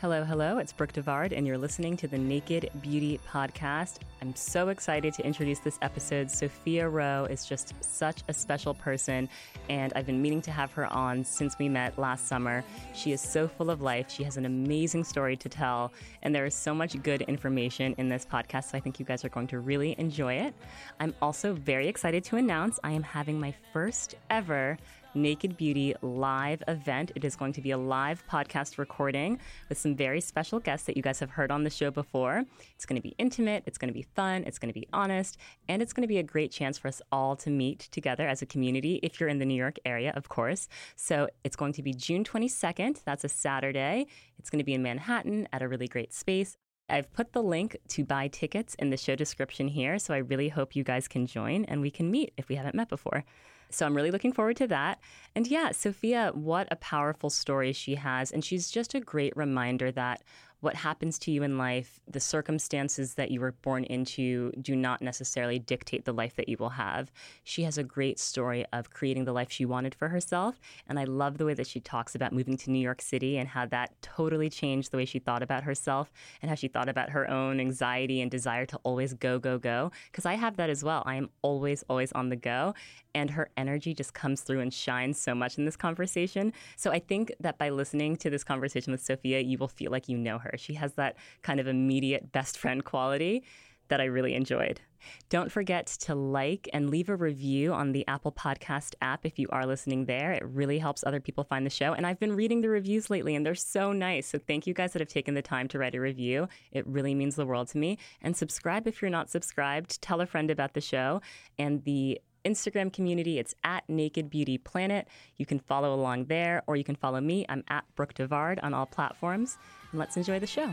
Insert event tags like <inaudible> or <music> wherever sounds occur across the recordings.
Hello, hello. It's Brooke DeVard, and you're listening to the Naked Beauty Podcast. I'm so excited to introduce this episode. Sophia Roe is just such a special person, and I've been meaning to have her on since we met last summer. She is so full of life. She has an amazing story to tell, and there is so much good information in this podcast. So I think you guys are going to really enjoy it. I'm also very excited to announce I am having my first ever Naked Beauty live event. It is going to be a live podcast recording with some very special guests that you guys have heard on the show before. It's going to be intimate, it's going to be fun, it's going to be honest, and it's going to be a great chance for us all to meet together as a community if you're in the New York area, of course. So it's going to be June 22nd. That's a Saturday. It's going to be in Manhattan at a really great space. I've put the link to buy tickets in the show description here, so I really hope you guys can join and we can meet if we haven't met before. So I'm really looking forward to that. And yeah, Sophia, what a powerful story she has. And she's just a great reminder that what happens to you in life, the circumstances that you were born into do not necessarily dictate the life that you will have. She has a great story of creating the life she wanted for herself. And I love the way that she talks about moving to New York City and how that totally changed the way she thought about herself and how she thought about her own anxiety and desire to always go, go, go. Because I have that as well. I am always, always on the go. And her energy just comes through and shines so much in this conversation. So I think that by listening to this conversation with Sophia, you will feel like you know her. She has that kind of immediate best friend quality that I really enjoyed. Don't forget to like and leave a review on the Apple Podcast app if you are listening there. It really helps other people find the show. And I've been reading the reviews lately and they're so nice. So thank you guys that have taken the time to write a review. It really means the world to me. And subscribe if you're not subscribed. Tell a friend about the show. And the Instagram community. It's at Naked Beauty Planet. You can follow along there, or you can follow me. I'm at Brooke DeVard on all platforms. And let's enjoy the show.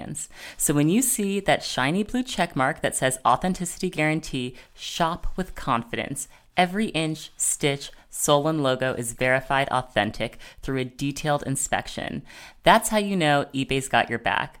So when you see that shiny blue check mark that says Authenticity Guarantee, shop with confidence. Every inch, stitch, sole, and logo is verified authentic through a detailed inspection. That's how you know eBay's got your back.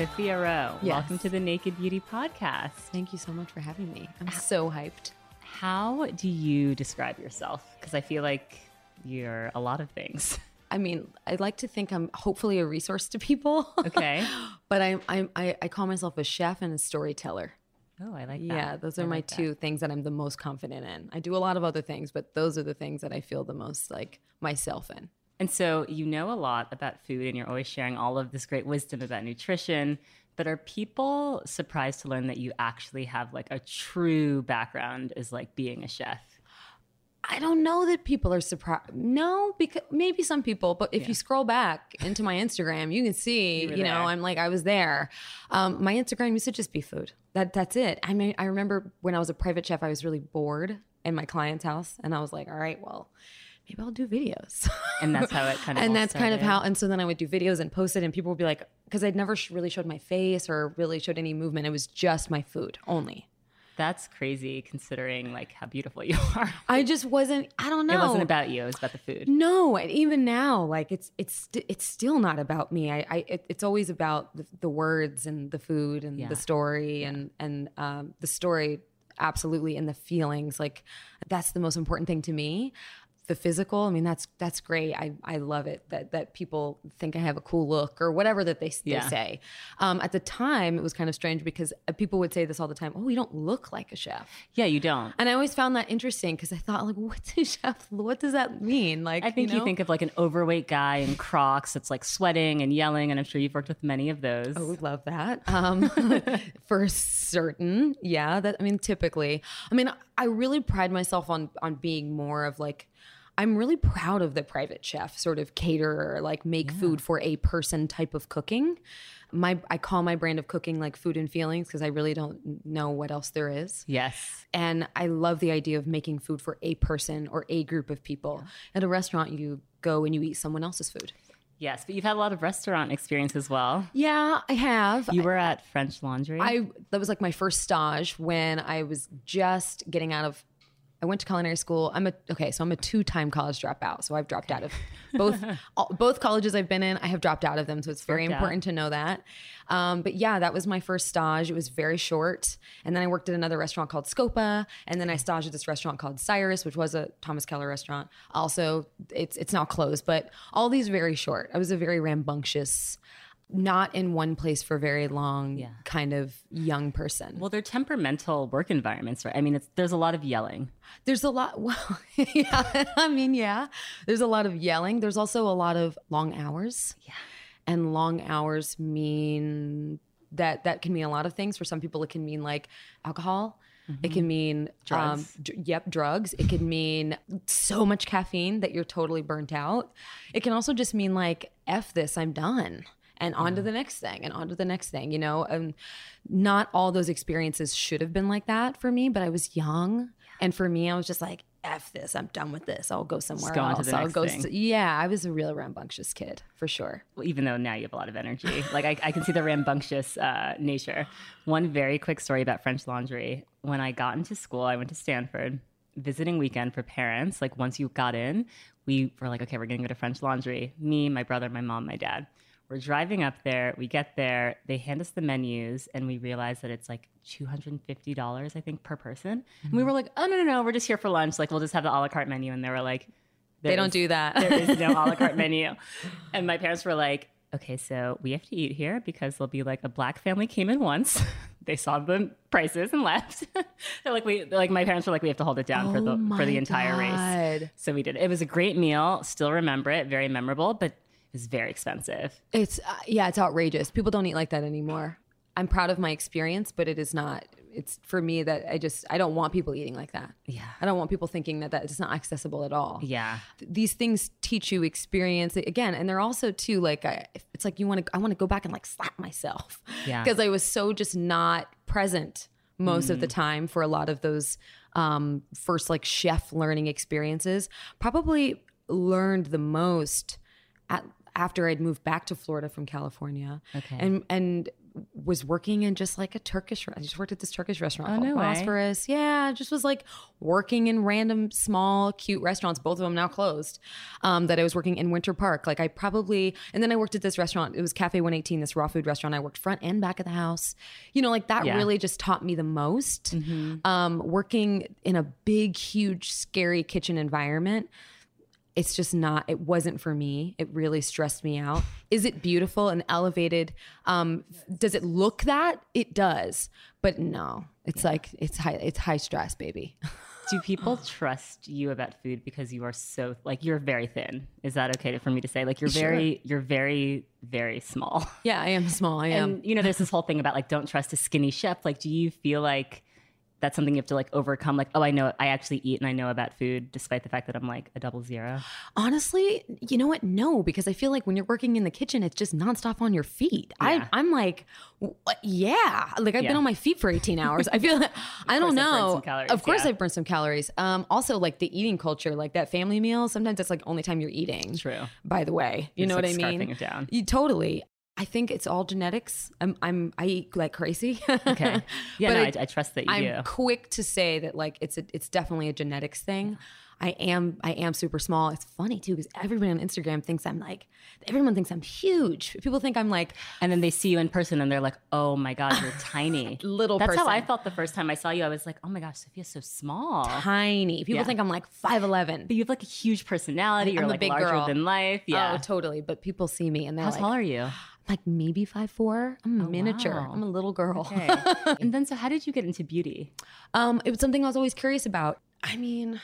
Sophia Roe, Yes. welcome to the Naked Beauty Podcast. Thank you so much for having me. I'm so hyped. How do you describe yourself? Because I feel like you're a lot of things. <laughs> I mean, I like to think I'm hopefully a resource to people. Okay. <laughs> but I'm, I'm I, I call myself a chef and a storyteller. Oh, I like that. Yeah, those I are my like that. two things that I'm the most confident in. I do a lot of other things, but those are the things that I feel the most like myself in. And so you know a lot about food and you're always sharing all of this great wisdom about nutrition. But are people surprised to learn that you actually have like a true background as like being a chef? I don't know that people are surprised. No, because maybe some people, but if you scroll back into my Instagram, you can see, were you, know. I'm like, I was there. Um, my Instagram used to just be food. That that's it. I mean, I remember when I was a private chef, I was really bored in my client's house, and I was like, all right, well, maybe I'll do videos. And that's how it <laughs> kind of and that's kind of how. And so then I would do videos and post it, and people would be like, because I'd never sh- really showed my face or really showed any movement. It was just my food only. That's crazy considering like how beautiful <laughs> you are. I just wasn't. I don't know. It wasn't about you, it was about the food. No, and even now, like it's it's it's still not about me. I, I it, it's always about the, the words and the food and Yeah. the story and and um, the story absolutely and the feelings. Like that's the most important thing to me. The physical, I mean, that's that's great. I, I love it that that people think I have a cool look or whatever that they, they Yeah. say. Um, at the time, it was kind of strange because uh, people would say this all the time. Oh, you don't look like a chef. Yeah, you don't. And I always found that interesting because I thought, like, <laughs> what's a chef? What does that mean? Like, I think you, know? think of like an overweight guy in Crocs that's like sweating and yelling, and I'm sure you've worked with many of those. I would love that. Um, <laughs> for certain, yeah. That I mean, typically, I mean, I really pride myself on on being more of like. I'm really proud of the private chef sort of caterer, like make food for a person type of cooking. My I call my brand of cooking like food and feelings because I really don't know what else there is. Yes. And I love the idea of making food for a person or a group of people. At a restaurant, you go and you eat someone else's food. Yes, but you've had a lot of restaurant experience as well. Yeah, I have. You were at French Laundry. I that was like my first stage when I was just getting out of. I went to culinary school. I'm a okay, so I'm a two-time college dropout. So I've dropped out of <laughs> both <laughs> all, both colleges I've been in. I have dropped out of them, so it's very Worked out. important to know that. Um, but yeah, that was my first stage. It was very short, and then I worked at another restaurant called Scopa, and then I staged at this restaurant called Cyrus, which was a Thomas Keller restaurant. Also, it's it's now closed, but all these very short. I was a very rambunctious. Not in one place for very long, Yeah. kind of young person. well, they're temperamental work environments, right? I mean, it's there's a lot of yelling. There's a lot. <laughs> Well, yeah. I mean, yeah. There's a lot of yelling. There's also a lot of long hours. Yeah. And long hours mean that that can mean a lot of things. For some people, it can mean like alcohol. It can mean Drugs. Um, dr- yep, drugs. It can mean so much caffeine that you're totally burnt out. It can also just mean like f this, I'm done. And on to the next thing, and on to the next thing. You know, and not all those experiences should have been like that for me. But I was young, and for me, I was just like, "F this! I'm done with this. I'll go somewhere go else. I'll go." thing. s- yeah, I was a real rambunctious kid for sure. Well, even though now you have a lot of energy. Like I, I can see the rambunctious uh, nature. One very quick story about French Laundry. When I got into school, I went to Stanford visiting weekend for parents. Like once you got in, we were like, okay, we're gonna go to French Laundry. Me, my brother, my mom, my dad. We're driving up there. We get there. They hand us the menus, and we realize that it's like two hundred and fifty dollars, I think, per person. And we mm-hmm. were like, oh no, no, no, we're just here for lunch. Like we'll just have the a la carte menu. And they were like, They don't is- do that. there is no a la carte <laughs> menu. And my parents were like, okay, so we have to eat here because there'll be like a black family came in once. <laughs> they saw the prices and left. <laughs> they're like, we, like, my parents were like, we have to hold it down for the, Oh for the entire race. So we did. It was a great meal. Still remember it. Very memorable, but was very expensive. It's uh, yeah, it's outrageous. People don't eat like that anymore. I'm proud of my experience, but it is not. It's for me that I just I don't want people eating like that. Yeah. I don't want people thinking that that is not accessible at all. Yeah. Th- These things teach you experience again, and they're also too like I, it's like you want to I want to go back and like slap myself. Yeah. because I was so just not present most of the Mm. time for a lot of those um, first like chef learning experiences. Probably learned the most at, after I'd moved back to Florida from California. Okay. And and was working in just like a Turkish. I just worked at this Turkish restaurant called Oh, no way. Bosphorus. Yeah, just was like working in random small cute restaurants. Both of them now closed. Um, that I was working in Winter Park. Like I probably and then I worked at this restaurant. It was Cafe 118, this raw food restaurant. I worked front and back of the house. You know, like that Yeah. really just taught me the most. Um, working in a big, huge, scary kitchen environment it's just not it wasn't for me it really stressed me out is it beautiful and elevated um does it look that it does but no it's like it's high it's high stress baby <laughs> Do people trust you about food because you are so like you're very thin? Is that okay for me to say? Like you're very you're very very small. Yeah, I am small. I am. And you know, there's this whole thing about like don't trust a skinny chef. Like, do you feel like that's something you have to like overcome? Like, oh, I know I actually eat and I know about food, despite the fact that I'm like a double zero. Honestly, you know what? No, because I feel like when you're working in the kitchen, it's just nonstop on your feet. Yeah. I, I'm like, what? yeah, like I've Yeah. been on my feet for 18 hours. I feel, <laughs> like, I don't course I've burned know. calories, of course, yeah. I've burned some calories. Um, also, like the eating culture, like that family meal. Sometimes that's like only time you're eating. True. By the way, you know what I mean? it down. You, totally. I think it's all genetics. I'm, I'm, I eat like crazy. Okay. <laughs> Yeah, But no, I- I, trust that you I'm do. quick to say that like it's a, it's definitely a genetics thing. I am I am super small. It's funny too because everybody on Instagram thinks I'm like everyone thinks I'm huge. People think I'm like And then they see you in person and they're like, oh my God, you're <laughs> tiny. Little person. That's how I felt the first time I saw you. I was like, oh my gosh, Sophia's so small. tiny. People Yeah. think I'm like five eleven. But you have like a huge personality. You're I'm a like big larger girl. than life. Oh, yeah. Oh, totally. But people see me and they're how like, tall are you? Like maybe five four. I'm a miniature. wow. I'm a little girl. Okay. <laughs> and then, so how did you get into beauty? Um, it was something I was always curious about. I mean,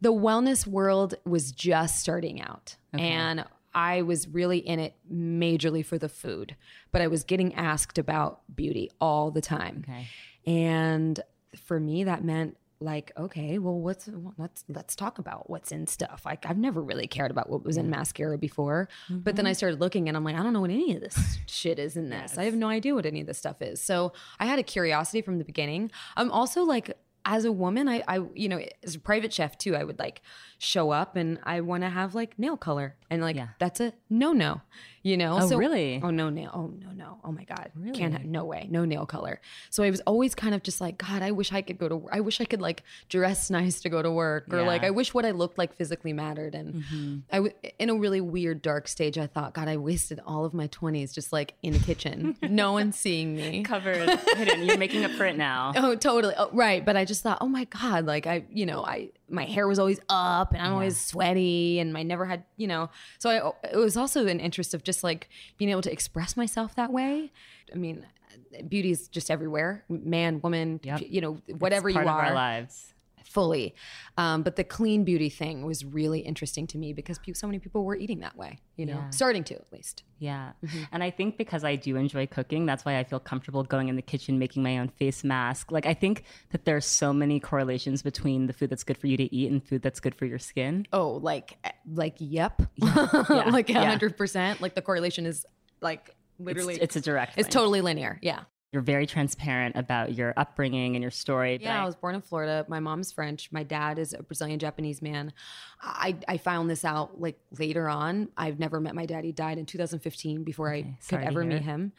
the wellness world was just starting out, and I was really in it majorly for the food, but I was getting asked about beauty all the time. Okay. And for me, that meant like, okay, well, what's let's let's talk about what's in stuff. Like, I've never really cared about what was in mascara before, but then I mm-hmm. started looking, and I'm like, I don't know what any of this <laughs> shit is in this. I have no idea what any of this stuff is. So I had a curiosity from the beginning. I'm also like. As a woman, I, I, you know, as a private chef too, I would like show up and I want to have like nail color, and like Yeah. that's a no no, you know. Oh, so, really? Oh no nail. Oh no no. Oh my god. Really? Can't have no way. No nail color. So I was always kind of just like, God, I wish I could go to. I wish I could like dress <laughs> nice to go to work, or like I wish what I looked like physically mattered. And mm-hmm. I, w- in a really weird dark stage, I thought, God, I wasted all of my twenties just like in a kitchen, no one seeing me. <laughs> Covered, hidden. You're making up for it now. <laughs> Oh, totally. Oh, right. But I just thought, oh my God, like I, you know, I, my hair was always up and I'm always sweaty and I never had, you know, so I, it was also an interest of just like being able to express myself that way. I mean, beauty is just everywhere, man, woman, Yep. you know, whatever you of are our lives. Fully. Um, but the clean beauty thing was really interesting to me because pe- so many people were eating that way, you know, Yeah. starting to at least. Yeah. Mm-hmm. And I think because I do enjoy cooking, that's why I feel comfortable going in the kitchen, making my own face mask. Like, I think that there are so many correlations between the food that's good for you to eat and food that's good for your skin. Oh, like, like, yep. <laughs> like a yeah. hundred percent. Like the correlation is like literally it's a direct It's totally linear. Yeah. You're very transparent about your upbringing and your story. Yeah, I I- was born in Florida. My mom's French. My dad is a Brazilian Japanese man. I, I found this out like later on. I've never met my dad. He died in 2015 before I could ever meet him.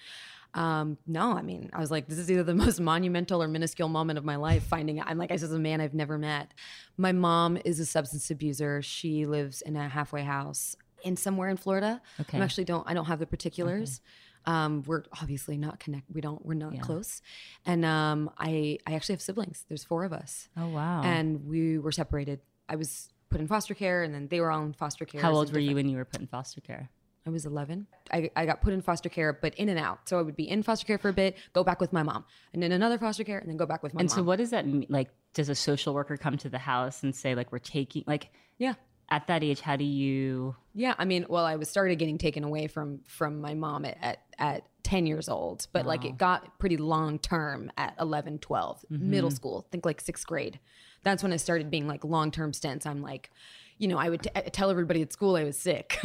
Um, no, I mean, I was like, this is either the <laughs> most monumental or minuscule moment of my life finding out. I'm like, this is a man I've never met. My mom is a substance abuser. She lives in a halfway house in somewhere in Florida. Okay. I actually don't, I don't have the particulars. Um, we're obviously not connect. We don't, we're not close. And, um, I, I actually have siblings. There's four of us oh, wow. and we were separated. I was put in foster care and then they were all in foster care. How old were you when you were put in foster care? I was 11. I, I got put in foster care, but in and out. So I would be in foster care for a bit, go back with my mom, and then another foster care, and then go back with my And mom. so, what does that mean? Like, does a social worker come to the house and say, like, we're taking, like, yeah. At that age, how do you, Yeah, I mean, well, I was started getting taken away from from my mom at at, at 10 years old, but like it got pretty long term at 11, 12, mm-hmm. middle school, think like 6th grade. That's when i started being like long-term stints. I'm like, you know, I would t- I tell everybody at school I was sick.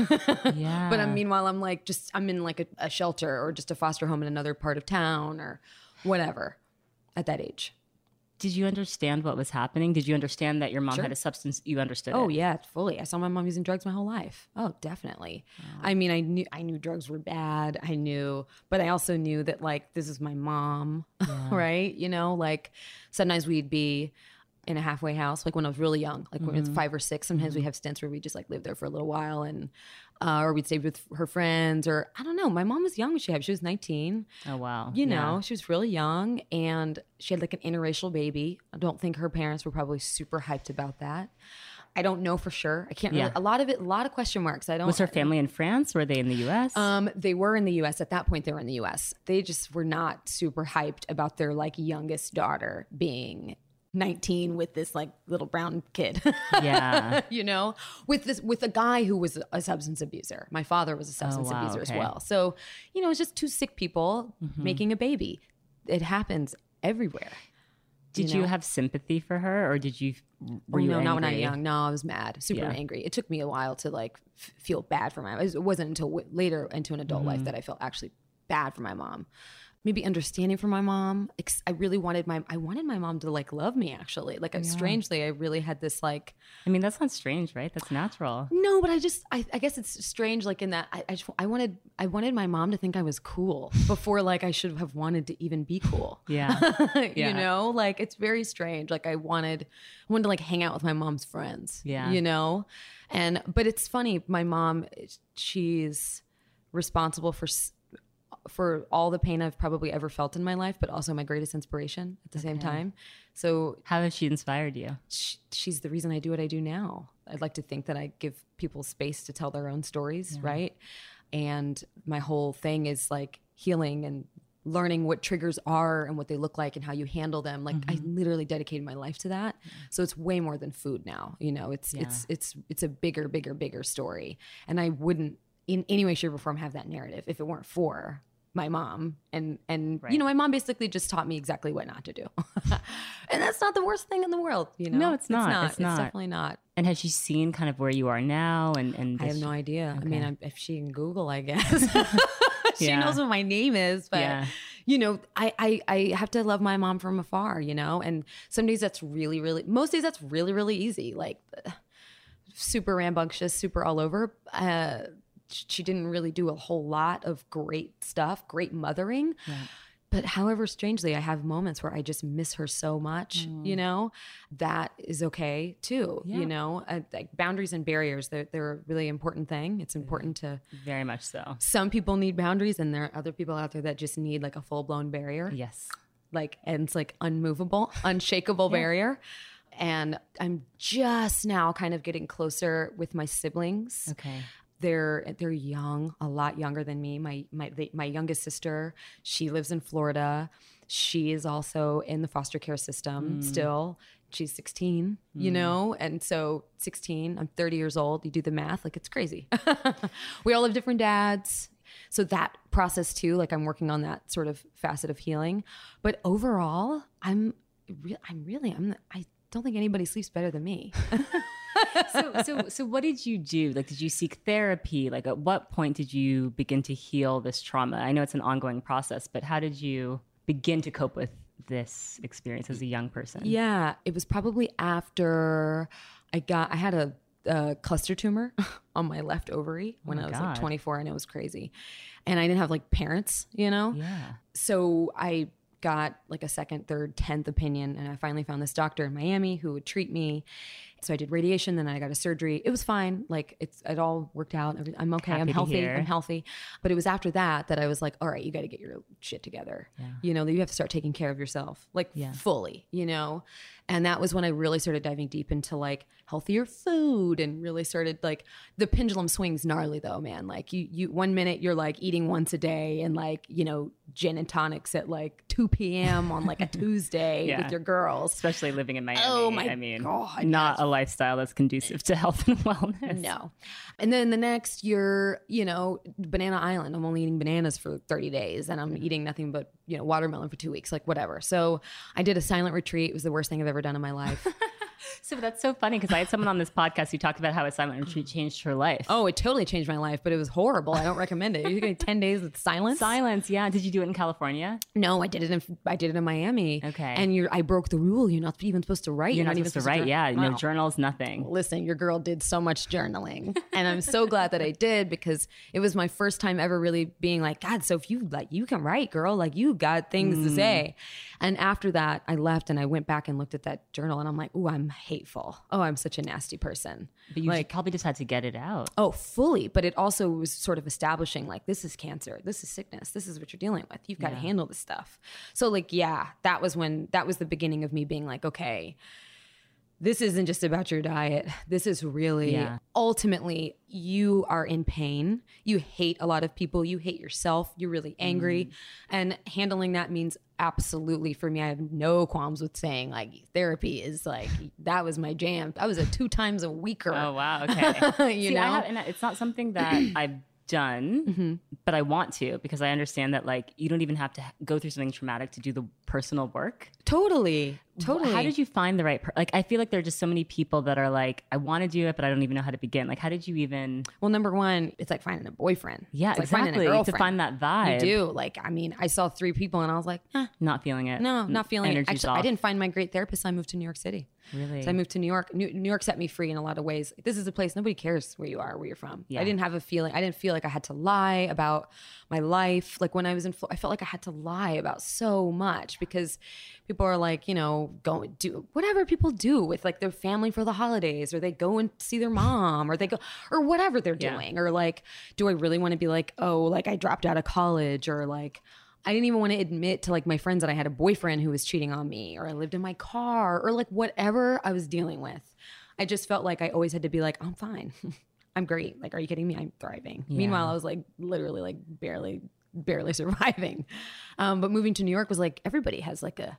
yeah. <laughs> but I meanwhile, I'm like just I'm in like a, a shelter or just a foster home in another part of town or whatever at that age. Did you understand what was happening? Did you understand that your mom had a substance? You understood Oh it? yeah, fully. I saw my mom using drugs my whole life. Oh, definitely. I mean, I knew I knew drugs were bad. I knew, but I also knew that like this is my mom, <laughs> right? You know, like sometimes we'd be in a halfway house, like when I was really young, like when it's mm-hmm. five or six. Sometimes we mm-hmm. have stints where we just like live there for a little while, and uh, or we'd stay with her friends, or I don't know. My mom was young when she had. She was nineteen. Oh, wow. You Yeah. know, she was really young and she had like an interracial baby. I don't think her parents were probably super hyped about that. I don't know for sure. I can't really, a lot of it, a lot of question marks. I don't. Was her family in France? Were they in the U.S.? um, they were in the U.S. At that point, they were in the U.S. They just were not super hyped about their like youngest daughter being 19 with this like little brown kid. Yeah. <laughs> you know, with this with a guy who was a substance abuser. My father was a substance Oh, wow, abuser as well. So, you know, it's just two sick people Mm-hmm. making a baby. It happens everywhere. Did You you, have sympathy for her, or did you? Were Oh, you no, not when I was young. No, I was mad, super Yeah. angry. It took me a while to like f- feel bad for my. It wasn't until w- later into an adult Mm-hmm. life that I felt actually bad for my mom. Maybe understanding from my mom. I really wanted my. I wanted my mom to like love me. Actually, like strangely, I really had this like. I mean, that's not strange, right? That's natural. No, but I just. I, I guess it's strange. Like in that, I, I just. I wanted. I wanted my mom to think I was cool <laughs> before like I should have wanted to even be cool. <laughs> Yeah. <laughs> you Yeah. know like it's very strange like i wanted I wanted to like hang out with my mom's friends Yeah. you know and but it's funny my mom she's responsible for for all the pain i've probably ever felt in my life but also my greatest inspiration at the same time. So How has she inspired you? sh- she's the reason i do what i do now. I'd like to think that i give people space to tell their own stories right? And my whole thing is like healing and learning what triggers are and what they look like and how you handle them. Like i mm-hmm. literally dedicated my life to that. So it's way more than food now you know? It's it's it's it's a bigger bigger bigger story. And i wouldn't in any way shape or form have that narrative if it weren't for my mom and and you know my mom basically just taught me exactly what not to do <laughs> and that's not the worst thing in the world you know No, it's not. It's not. definitely not And has she seen kind of where you are now? And and I have does no she- idea. I mean, I'm, if she can Google, I guess <laughs> she Yeah. knows what my name is. But Yeah. you know, I, I I have to love my mom from afar. You know, and some days that's really really. Most days that's really really easy. Like <sighs> super rambunctious, super all over. Uh, she didn't really do a whole lot of great stuff, great mothering. But however, strangely, I have moments where I just miss her so much, you know, that is okay too, Yeah. you know, uh, like boundaries and barriers, they're, they're a really important thing. It's important to, Very much so. some people need boundaries and there are other people out there that just need like a full blown barrier Yes. like and it's like unmovable <laughs> unshakable barrier and i'm just now kind of getting closer with my siblings Okay. They're they're young a lot younger than me. My my they, my youngest sister she lives in florida. She is also in the foster care system hmm. still. She's 16 you hmm. know? And so 16 i'm 30 years old. You do the math like it's crazy. <laughs> We all have different dads. So that process too like i'm working on that sort of facet of healing. But overall i'm re- i'm really i'm i don't think anybody sleeps better than me <laughs> <laughs> so so so what did you do like did you seek therapy like at what point did you begin to heal this trauma i know it's an ongoing process but how did you begin to cope with this experience as a young person Yeah, it was probably after I got I had a, a cluster tumor <laughs> on my left ovary oh when Oh I was God. like 24 and it was crazy. And I didn't have like parents, you know? yeah So I got like a second, third, tenth opinion and I finally found this doctor in Miami who would treat me. So I did radiation, then I got a surgery. It was fine. Like it's it all worked out. I'm okay. Happy I'm healthy. I'm healthy. But it was after that that I was like, all right, you got to get your shit together. You know, you have to start taking care of yourself, like Yeah. fully. You know, and that was when I really started diving deep into like healthier food and really started like the pendulum swings gnarly though, man. Like you you one minute you're like eating once a day and like you know gin and tonics at like 2 p.m. on like a <laughs> Tuesday Yeah. with your girls. especially living in miami Oh my i mean God, not a lifestyle that's conducive to health and wellness No. And then the next you're, you know, Banana Island. I'm only eating bananas for 30 days and I'm mm-hmm. eating nothing but, you know, watermelon for two weeks, like whatever. So I did a silent retreat. It was the worst thing I've ever done in my life. <laughs> so that's so funny because i had someone on this podcast who talked about how a silent retreat changed her life oh, it totally changed my life, but it was horrible. I don't recommend it. You're going <laughs> 10 days with silence. silence yeah did you do it in california no, I did it in I did it in Miami. Okay. And you're I broke the rule. You're not even supposed to write. you're not even supposed to write jour- yeah no journals nothing listen, your girl did so much journaling. <laughs> and I'm so glad that I did because it was my first time ever really being like, God, so if you like you can write, girl, like you got things Mm. to say. And after that, I left and I went back and looked at that journal and I'm like, oh, I'm hateful. Oh, I'm such a nasty person. but you like probably just had to get it out Oh, fully. But it also was sort of establishing like, this is cancer. This is sickness. This is what you're dealing with. You've got to handle this stuff. So, like, yeah, that was when that was the beginning of me being like, okay, this isn't just about your diet. This is really Yeah. ultimately you are in pain. You hate a lot of people. You hate yourself. You're really angry. Mm. And handling that means absolutely for me. I have no qualms with saying like therapy is like that was my jam. I was a two times a weeker. Oh wow. <laughs> Okay. you See, know? I have, and it's not something that <clears throat> I've done, Mm-hmm. but I want to because I understand that like you don't even have to go through something traumatic to do the personal work. totally. Totally. How did you find the right? Per- like, I feel like there are just so many people that are like, I want to do it, but I don't even know how to begin. Like, how did you even? well, number one, it's like finding a boyfriend. Yeah, It's like finding a exactly. To find that vibe. You do. Like, I mean, I saw three people and I was like, eh, Not feeling it. no, not feeling it. Energy's Actually, I didn't find my great therapist. so I moved to New York City. Really? So I moved to New York. New, New York set me free in a lot of ways. This is a place nobody cares where you are, where you're from. Yeah. I didn't have a feeling. I didn't feel like I had to lie about my life. Like when I was in, Flo- I felt like I had to lie about so much because people are like, you know, go do whatever people do with like their family for the holidays, or they go and see their mom, or they go or whatever they're Yeah. doing, or like, do I really want to be like, oh, like I dropped out of college, or like. I didn't even want to admit to like my friends that I had a boyfriend who was cheating on me or I lived in my car or like whatever I was dealing with. I just felt like I always had to be like, I'm fine. <laughs> I'm great. Like, are you kidding me? I'm thriving. Meanwhile, I was like literally like barely, barely <laughs> surviving. Um, but moving to New York was like everybody has like a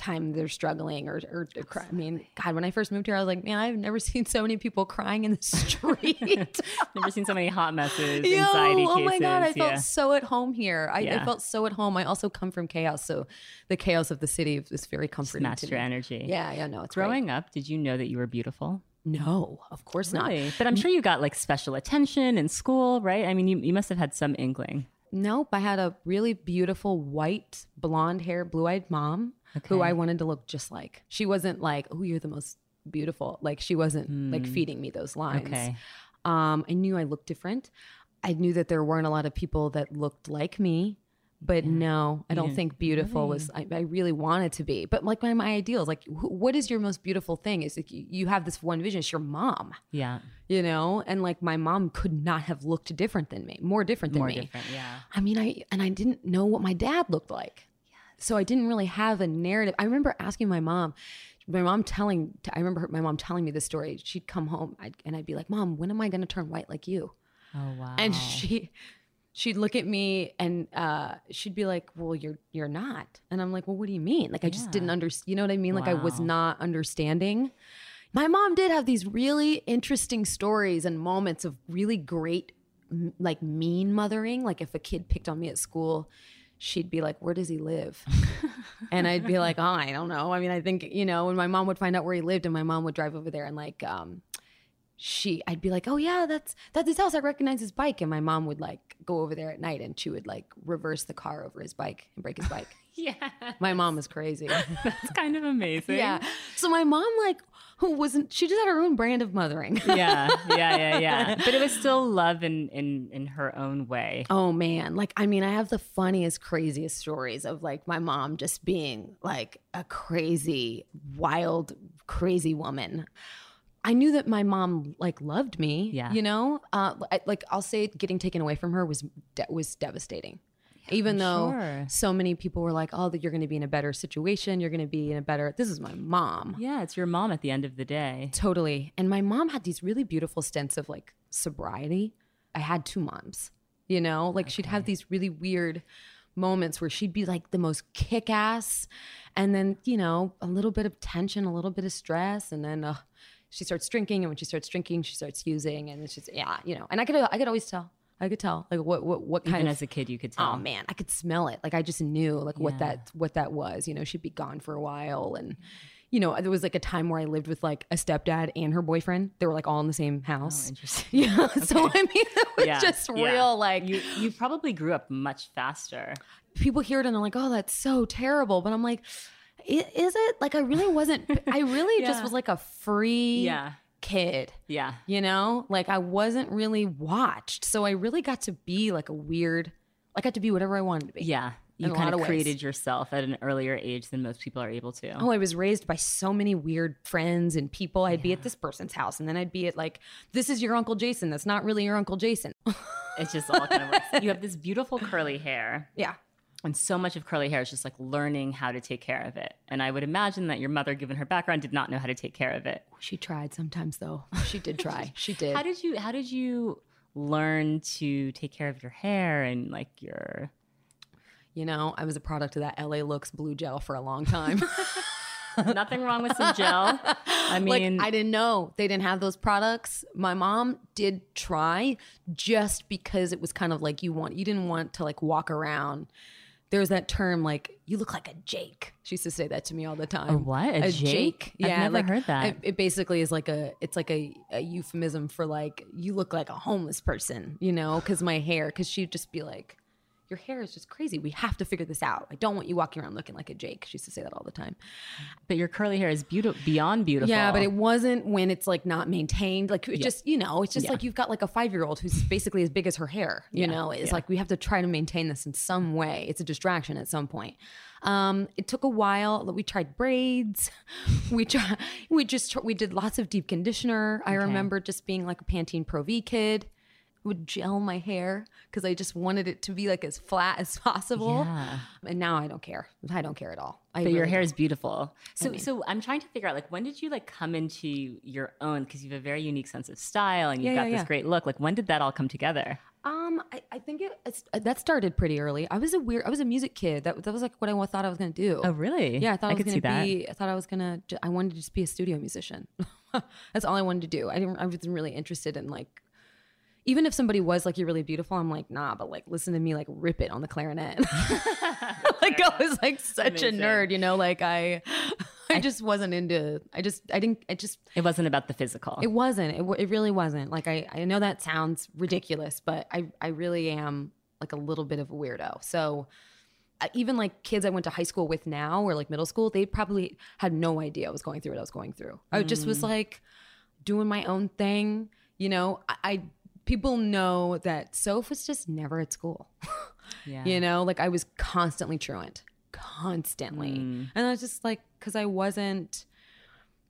time they're struggling or, or, or cry. I mean, God, when I first moved here, I was like, man, I've never <laughs> seen so many people crying in the street. <laughs> Never seen so many hot messes, Yo, anxiety oh cases. my god, I felt so at home here. I, I felt so at home. I also come from chaos, so the chaos of the city is very comforting Matched to your me. energy. Yeah, yeah, no, it's great. Growing up, did you know that you were beautiful? No, of course not. But I'm sure you got like special attention in school, right? I mean, you, you must have had some inkling. Nope. I had a really beautiful white, blonde hair, blue eyed mom who I wanted to look just like. She wasn't like, oh, you're the most beautiful. Like, she wasn't like feeding me those lines. Hmm. Okay. Um, I knew I looked different. I knew that there weren't a lot of people that looked like me. But no, I don't think beautiful was. I, I really wanted to be, but like my, my ideals, like wh- what is your most beautiful thing? Is like you, you have this one vision. It's your mom, Yeah. you know, and like my mom could not have looked different than me, more different than More me. different. Yeah. I mean, I and I didn't know what my dad looked like. So I didn't really have a narrative. I remember asking my mom, my mom telling, I remember her, my mom telling me this story. She'd come home I'd, and I'd be like, Mom, when am I going to turn white like you? Oh, wow. And she, she'd look at me and uh, she'd be like, Well, you're you're not. And I'm like, Well, what do you mean? Like I just didn't understand. You know what I mean? Like I was not understanding. My mom did have these really interesting stories and moments of really great, like mean mothering. Like if a kid picked on me at school, she'd be like, "Where does he live?" <laughs> and I'd be like, "Oh, I don't know." I mean, I think you know, when my mom would find out where he lived, and my mom would drive over there and like, um, she, I'd be like, "Oh yeah, that's that's his house. I recognize his bike." And my mom would like go over there at night, and she would like reverse the car over his bike and break his bike. <laughs> yeah. my mom is crazy. <laughs> That's kind of amazing. yeah. So my mom, like, who wasn't, she just had her own brand of mothering. yeah. Yeah. Yeah. <laughs> Yeah. But it was still love in, in, in her own way. Oh man, like I mean, I have the funniest, craziest stories of like my mom just being like a crazy, wild, crazy woman. I knew that my mom like loved me. Yeah. you know, uh, I, like I'll say, getting taken away from her was de- was devastating. Even though sure. so many people were like, "Oh, that you're going to be in a better situation. You're going to be in a better." This is my mom. Yeah. It's your mom at the end of the day. Totally. And my mom had these really beautiful stints of like sobriety. I had two moms, you know, like she'd have these really weird moments where she'd be like the most kick ass. And then, you know, a little bit of tension, a little bit of stress. And then uh, she starts drinking. And when she starts drinking, she starts using. And it's just, yeah, you know, and I could, I could always tell. I could tell like what, what, what kind Even of as a kid, you could oh, tell. oh man i could smell it like i just knew like what that what that was you know she'd be gone for a while and you know there was like a time where i lived with like a stepdad and her boyfriend they were like all in the same Oh, house interesting. <laughs> yeah so i mean it was Yeah, just yeah. real like you you probably grew up much faster. people hear it and they're like oh that's so terrible but i'm like "I- is it like i really wasn't i really <laughs> just was like a free Yeah. Kid Yeah. you know like i wasn't really watched so i really got to be like a weird i got to be whatever i wanted to be Yeah. You kind of created yourself at an earlier age than most people are able to. Oh, I was raised by so many weird friends and people. I'd be at this person's house, and then I'd be at like, this is your Uncle Jason. That's not really your Uncle Jason. it's just all kind of works. You have this beautiful curly hair. <laughs> yeah. And so much of curly hair is just like learning how to take care of it. And I would imagine that your mother, given her background, did not know how to take care of it. She tried sometimes though. She did try. <laughs> she did. How did you how did you learn to take care of your hair and like your you know, I was a product of that LA Looks blue gel for a long time. <laughs> Nothing wrong with some gel. I mean, like I didn't know they didn't have those products. My mom did try just because it was kind of like you want you didn't want to like walk around. There's that term like you look like a Jake. She used to say that to me all the time. A what? A Jake? Yeah. I've never like, heard that. It, it basically is like a it's like a, a euphemism for like you look like a homeless person, you know, because my hair. Because she'd just be like, your hair is just crazy. We have to figure this out. I don't want you walking around looking like a Jake. She used to say that all the time. but your curly hair is beautiful beyond beautiful. Yeah, but it wasn't when it's like not maintained. Like it just, you know, it's just Yeah. like you've got like a five year old who's basically as big as her hair. You Yeah, know, it's yeah. like we have to try to maintain this in some way. It's a distraction at some point. Um, it took a while. We tried braids. <laughs> We try, we just we did lots of deep conditioner. I remember just being like a Pantene Pro V kid. Would gel my hair because I just wanted it to be like as flat as possible. Yeah. And now I don't care. I don't care at all. I but your really hair is beautiful. So, so I'm trying to figure out like when did you like come into your own because you have a very unique sense of style and you've Yeah, got yeah, this great look. Like when did that all come together? Um, I, I think it it's, that started pretty early. I was a weird, I was a music kid. That that was like what I thought I was gonna do. Oh, really? Yeah, I thought I, was gonna see that. be. I thought I was gonna. I wanted to just be a studio musician. <laughs> That's all I wanted to do. I didn't. I wasn't really interested in like. Even if somebody was like you're really beautiful, I'm like nah. But like listen to me like rip it on the clarinet. <laughs> like I was like <laughs> such a nerd, you know. Like <laughs> I, I just wasn't into. I just I didn't. I just It wasn't about the physical. it wasn't. It, it really wasn't. Like I, I know that sounds ridiculous, but I, I really am like a little bit of a weirdo. So uh, even like kids I went to high school with now or like middle school, they probably had no idea I was going through what I was going through. I just was like doing my own thing. You know, I, I people know that Soph was just never at school. <laughs> yeah. You know, like I was constantly truant, constantly. Mm. And I was just like, because I wasn't,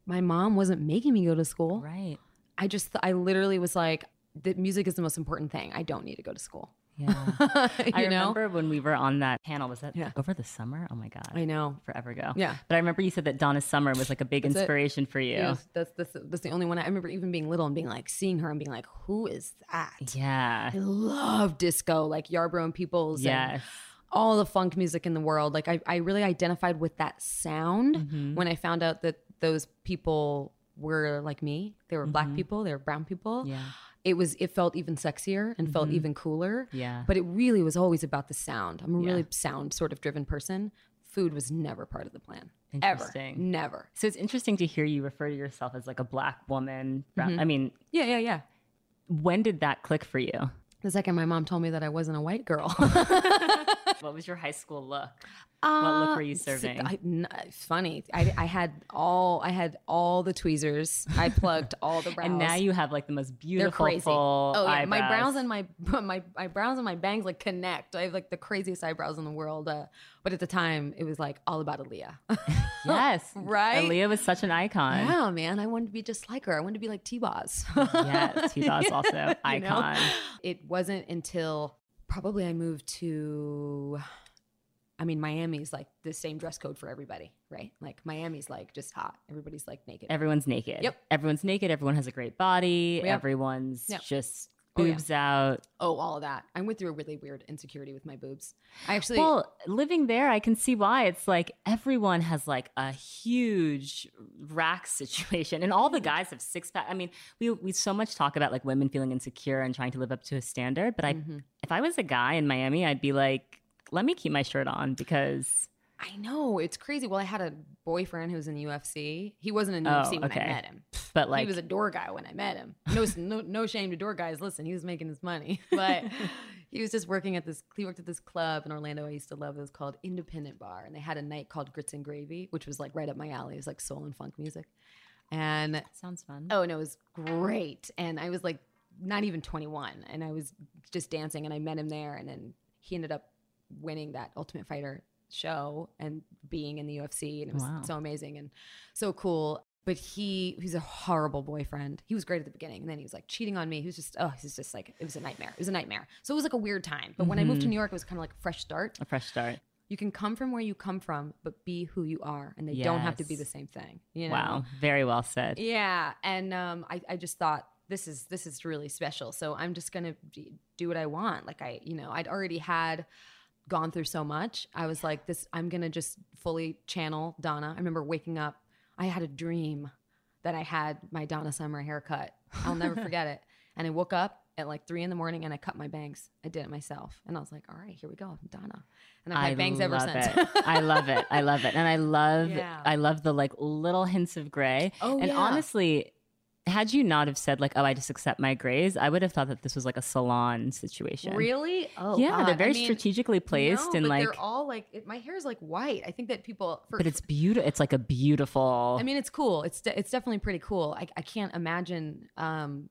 my mom wasn't making me go to school. Right. I just, I literally was like, the music is the most important thing. I don't need to go to school. Yeah. <laughs> you I know? remember when we were on that panel. Was that Yeah. over the summer? Oh my god. I know. Forever ago. Yeah. But I remember you said that Donna Summer was like a big it. inspiration for you. Yes, that's, that's, that's the only one. I remember even being little and being like, seeing her and being like, who is that? Yeah. I love disco, like Yarbrough and Peoples. and all the funk music in the world. Like I, I really identified with that sound Mm-hmm. when I found out that those people were like me. They were black people, they were brown people. Mm-hmm. Yeah. It was it felt even sexier and felt even cooler. Yeah. But it really was always about the sound. I'm a really sound sort of driven person. Food was never part of the plan. Ever. Interesting. Never. So it's interesting to hear you refer to yourself as like a black woman. brown- Mm-hmm. I mean, Yeah, yeah, yeah. when did that click for you? The second my mom told me that I wasn't a white girl. <laughs> What was your high school look? what look were you serving? Uh, I, n- funny. I, I had all I had all the tweezers. I plugged all the brows. <laughs> and now you have like the most beautiful. They're crazy. oh yeah, my brows and my <laughs> my my brows and my bangs like connect. I have like the craziest eyebrows in the world. Uh, but at the time, it was like all about Aaliyah. <laughs> yes, Right? Aaliyah was such an icon. yeah, man, I wanted to be just like her. I wanted to be like T-Boz. <laughs> Yes, he was <laughs> also You know? icon. It wasn't until probably I moved to. I mean, Miami's like the same dress code for everybody, right? Like Miami's like just hot. Everybody's like naked. Everyone's naked. Yep. Everyone's naked. Everyone has a great body. Yep. Everyone's Yep. just Oh, yeah. boobs out. Oh, all of that. I went through a really weird insecurity with my boobs. I actually, Well, living there, I can see why. It's like everyone has like a huge rack situation, and all the guys have six pack. I mean, we we so much talk about like women feeling insecure and trying to live up to a standard, but I, Mm-hmm. if I was a guy in Miami, I'd be like, let me keep my shirt on because I know it's crazy. Well, I had a boyfriend who was in the UFC. He wasn't in the Oh, UFC when okay. I met him. <laughs> But like, he was a door guy when I met him. No, no, no shame to door guys. Listen, he was making his money, <laughs> but he was just working at this. He worked at this club in Orlando. I used to love. It was called Independent Bar, and they had a night called Grits and Gravy, which was like right up my alley. It was like soul and funk music, and sounds fun. Oh, and it was great. And I was like not even 21 and I was just dancing and I met him there and then he ended up winning that Ultimate Fighter show and being in the UFC and it was Wow. so amazing and so cool. but he he's a horrible boyfriend. He was great at the beginning, and then he was like cheating on me. He was just oh, he's just like it was a nightmare. It was a nightmare. So it was like a weird time. But when I moved to New York, it was kind of like a fresh start. A fresh start. You can come from where you come from, but be who you are, and they don't have to be the same thing. You know? Wow. Very well said. Yeah, and um, I, I just thought this is this is really special. So I'm just gonna do what I want. Like I, you know, I'd already had gone through so much. I was like, this. I'm gonna just fully channel Donna. I remember waking up. I had a dream that I had my Donna Summer haircut. I'll never <laughs> forget it. And I woke up at like three in the morning and I cut my bangs. I did it myself, and I was like, all right, here we go, I'm Donna. And I've had bangs ever since. I love it. I love it. And I <laughs> love Yeah. I love the like little hints of gray. Oh, and yeah. honestly, had you not have said like, oh, I just accept my grays, I would have thought that this was like a salon situation. Really? Oh, Yeah, God. they're very I mean, strategically placed no, and but like they're all like it, my hair is like white. I think that people, for, but it's beautiful. It's like a beautiful I mean, it's cool. It's de- it's definitely pretty cool. I, I can't imagine. Um,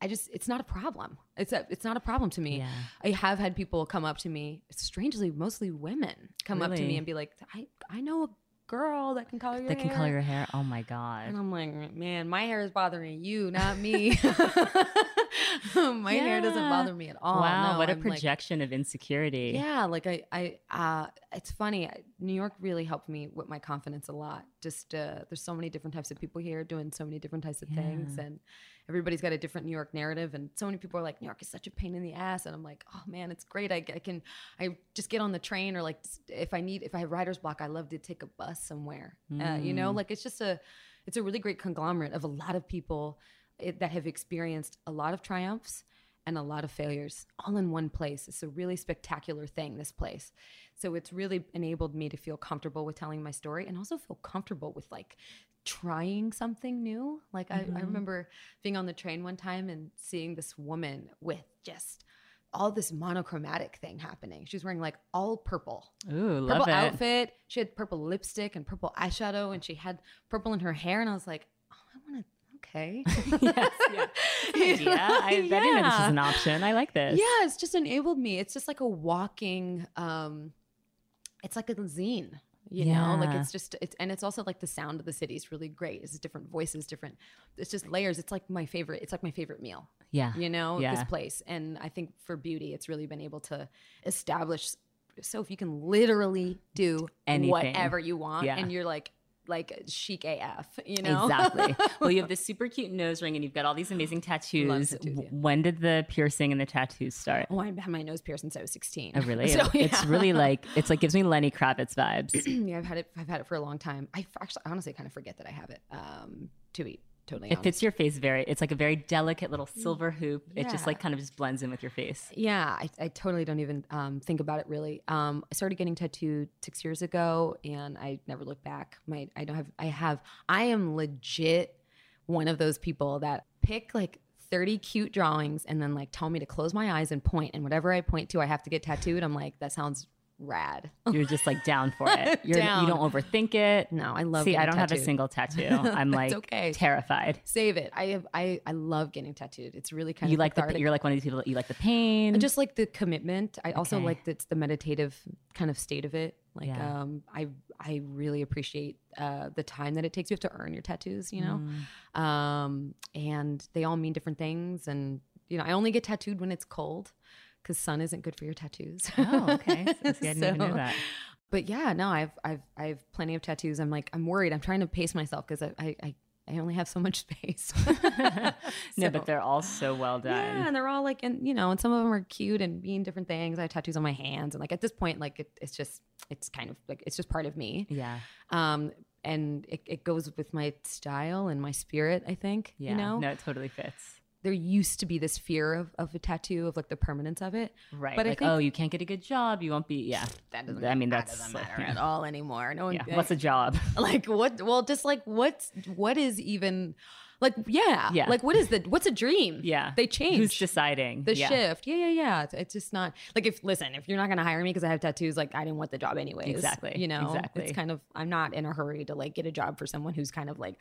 I just it's not a problem. It's a, it's not a problem to me. Yeah. I have had people come up to me, strangely, mostly women, come up to me and be like, I I know a girl that can color your that can hair. color your hair. Oh my god. And I'm like, man, my hair is bothering you, not me. <laughs> <laughs> my hair doesn't bother me at all. wow, No, what a I'm like- projection of insecurity. yeah, like I, I, uh, it's funny. New York really helped me with my confidence a lot. Just uh, there's so many different types of people here doing so many different types of things, and everybody's got a different New York narrative. And so many people are like, New York is such a pain in the ass, and I'm like, oh man, it's great. I, I can, I just get on the train, or like if I need, if I have writer's block, I love to take a bus somewhere. Uh, you know, like it's just a, it's a really great conglomerate of a lot of people it, that have experienced a lot of triumphs and a lot of failures all in one place. It's a really spectacular thing, this place. So it's really enabled me to feel comfortable with telling my story and also feel comfortable with like trying something new. Like I, I remember being on the train one time and seeing this woman with just all this monochromatic thing happening. She was wearing like all purple Ooh, love purple it. outfit. She had purple lipstick and purple eyeshadow, and she had purple in her hair. And I was like, oh, I want to. Okay. <laughs> yes, yeah. Idea. I, I didn't know this is an <laughs> option. I like this. Yeah, it's just enabled me. It's just like a walking. um It's like a zine. You know, like it's just it's and it's also like the sound of the city is really great. It's different voices, different. It's just layers. It's like my favorite. It's like my favorite meal. Yeah. you know Yeah. this place and i think for beauty it's really been able to establish so if you can literally do Anything. whatever you want Yeah. and you're like like chic af you know Exactly. <laughs> well, you have this super cute nose ring, and you've got all these amazing tattoos. tattoos, yeah. When did the piercing and the tattoos start? oh i've had my nose pierced since i was 16 Oh, really? <laughs> so, It's really <laughs> like it's like gives me Lenny Kravitz vibes. <clears throat> yeah i've had it i've had it for a long time i actually honestly kind of forget that i have it um to be totally It honest. fits your face very. It's like a very delicate little silver hoop. It just like kind of just blends in with your face. Yeah, I, I totally don't even um, think about it really. Um, I started getting tattooed six years ago, and I never looked back. My I don't have I have I am legit one of those people that pick like 30 cute drawings and then like tell me to close my eyes and point, and whatever I point to, I have to get tattooed. I'm like, that sounds rad. You're just like down for it. <laughs> You're, Down. You don't overthink it. No, I love. See, I don't have a single tattoo. <laughs> I'm like okay. terrified. Save it. I have. I I love getting tattooed. It's really kind You of like the you're like one of these people that you like the pain. And just like the commitment i also like that it's the meditative kind of state of it like Yeah. um i i really appreciate uh the time that it takes you have to earn your tattoos you know Mm. um and they all mean different things and you know i only get tattooed when it's cold because sun isn't good for your tattoos oh, okay. <laughs> So, see, I didn't even know that. but yeah no i've i've i've plenty of tattoos i'm like i'm worried i'm trying to pace myself because I, I i I only have so much space. <laughs> <laughs> No, but they're all so well done. Yeah, and they're all like, and you know, and some of them are cute and mean different things. I have tattoos on my hands, and like at this point, like it, it's just, it's kind of like it's just part of me. Yeah. Um, and it, it goes with my style and my spirit. I think. Yeah. You know, No, it totally fits. There used to be this fear of of a tattoo of like the permanence of it. Right. But I like, think- oh, you can't get a good job. You won't be. Yeah. That doesn't. I mean, that that's doesn't like, matter at all anymore. No one. Yeah. What's a job? <laughs> like what? Well, just like what's what is even like yeah Yeah. like what is the what's a dream? Yeah. they change. Who's deciding? the yeah. shift. Yeah, yeah, yeah. It's, it's just not like if listen, if you're not gonna hire me because I have tattoos, like I didn't want the job anyways. Exactly, You know, exactly. It's kind of I'm not in a hurry to like get a job for someone who's kind of like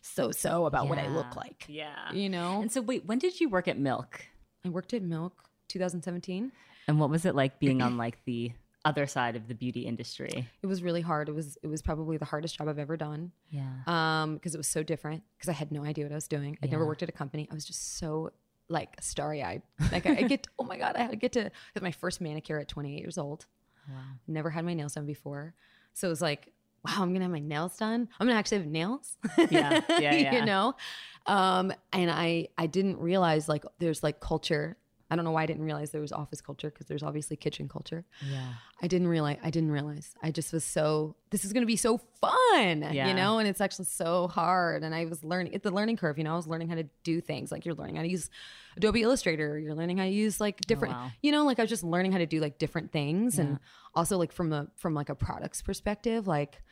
so so about what I look like. Yeah. You know, And so, wait, when did you work at Milk? I worked at Milk 2017. And what was it like being on <clears throat> like the other side of the beauty industry. It was really hard. It was it was probably the hardest job I've ever done. Yeah. Um, because it was so different. Because I had no idea what I was doing. I'd never worked at a company. I was just so like starry eyed. Like I, I get <laughs> oh my god, I had to get to get my first manicure at 28 years old. Wow. Never had my nails done before. So it was like, wow, I'm gonna have my nails done. I'm gonna actually have nails. Yeah, yeah, <laughs> yeah. you know? Um, and I I didn't realize like there's like culture. I don't know why I didn't realize there was office culture because there's obviously kitchen culture. Yeah. I didn't realize I didn't realize. I just was so this is gonna be so fun. Yeah. You know, and it's actually so hard. And I was learning it's the learning curve, you know, I was learning how to do things. Like you're learning how to use Adobe Illustrator, you're learning how to use like oh, different wow. you know, like I was just learning how to do like different things. And also like from a from like a products perspective, like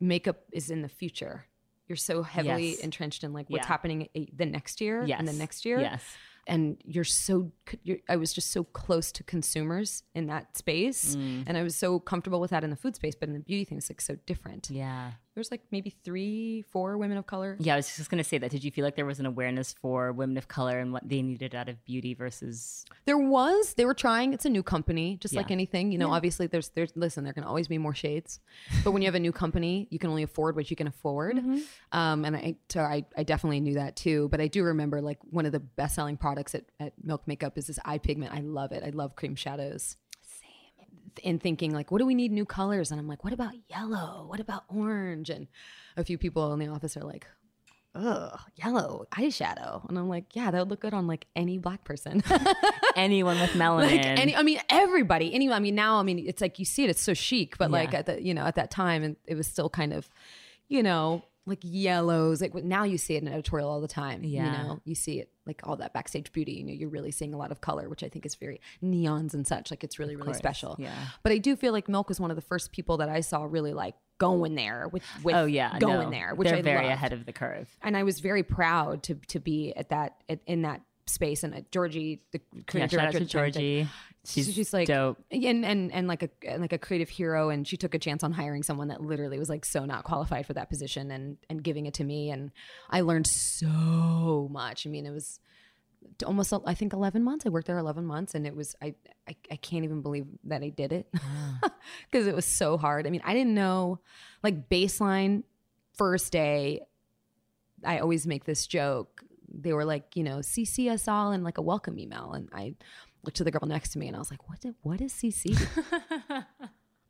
makeup is in the future. You're so heavily Yes. entrenched in like what's Yeah. happening eh, the next year Yes. and the next year Yes. And you're so you're, i was just so close to consumers in that space Mm. and i was so comfortable with that in the food space but in the beauty thing it's like so different Yeah. There's like maybe three four women of color. Yeah, I was just going to say that. Did you feel like there was an awareness for women of color and what they needed out of beauty versus there was. They were trying. It's a new company just like anything. You know obviously there's there's listen there can always be more shades but when you have a new company you can only afford what you can afford. Mm-hmm. um and i so I, I definitely knew that too but i do remember like one of the best selling products at, at milk makeup is this eye pigment. I love it. I love cream shadows and thinking like what do we need new colors? And i'm like what about yellow? What about orange? And a few people in the office are like ugh yellow eyeshadow. And i'm like yeah that would look good on like any black person. <laughs> Anyone with <laughs> melanin? like any i mean everybody any i mean now i mean it's like you see it it's so chic but like at the you know at that time and it was still kind of you know like yellows like now you see it in editorial all the time Yeah. you know you see it like all that backstage beauty you know you're really seeing a lot of color which i think is very neons and such like it's really really special yeah. but i do feel like milk was one of the first people that i saw really like going there with with oh yeah, going no, there which they're i very loved ahead of the curve. and I was very proud to to be at that at, in that space. And uh, Georgie, the Yeah, creative out director, Georgie. She's, she's like dope. and and and like a and like a creative hero and she took a chance on hiring someone that literally was like so not qualified for that position and and giving it to me and I learned so much I mean it was almost I think 11 months I worked there 11 months and it was I I, I can't even believe that I did it because <laughs> it was so hard I mean I didn't know like baseline first day I always make this joke. They were like, you know, CC us all in like a welcome email. And I looked to the girl next to me and I was like, what did, what is CC? <laughs>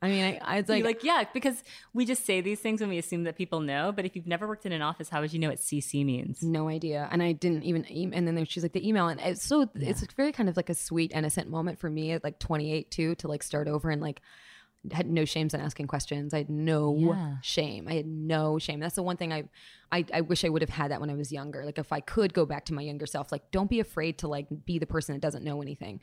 I mean, I, I was Like, like, like, yeah, because we just say these things and we assume that people know. But if you've never worked in an office, how would you know what CC means? no idea. And I didn't even, e- and then she's like, the email. And it's so, it's very kind of like a sweet, innocent moment for me at like 28 too, to like start over and like, had no shames in asking questions. I had no Yeah. shame. I had no shame. That's the one thing I, I, I wish I would have had that when I was younger. Like if I could go back to my younger self, like don't be afraid to like be the person that doesn't know anything,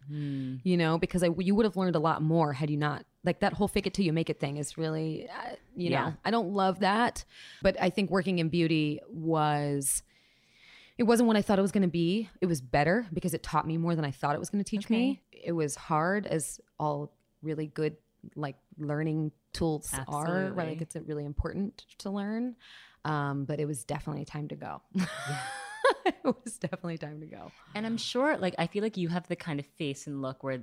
you know, because I, you would have learned a lot more had you not like that whole fake it till you make it thing is really, uh, you Yeah. know, I don't love that, but I think working in beauty was, it wasn't what I thought it was going to be. It was better because it taught me more than I thought it was going to teach me. It was hard as all really good like learning tools are, right? Like it's really important to learn. Um, but it was definitely time to go. <laughs> it was definitely time to go. And I'm sure, like, I feel like you have the kind of face and look where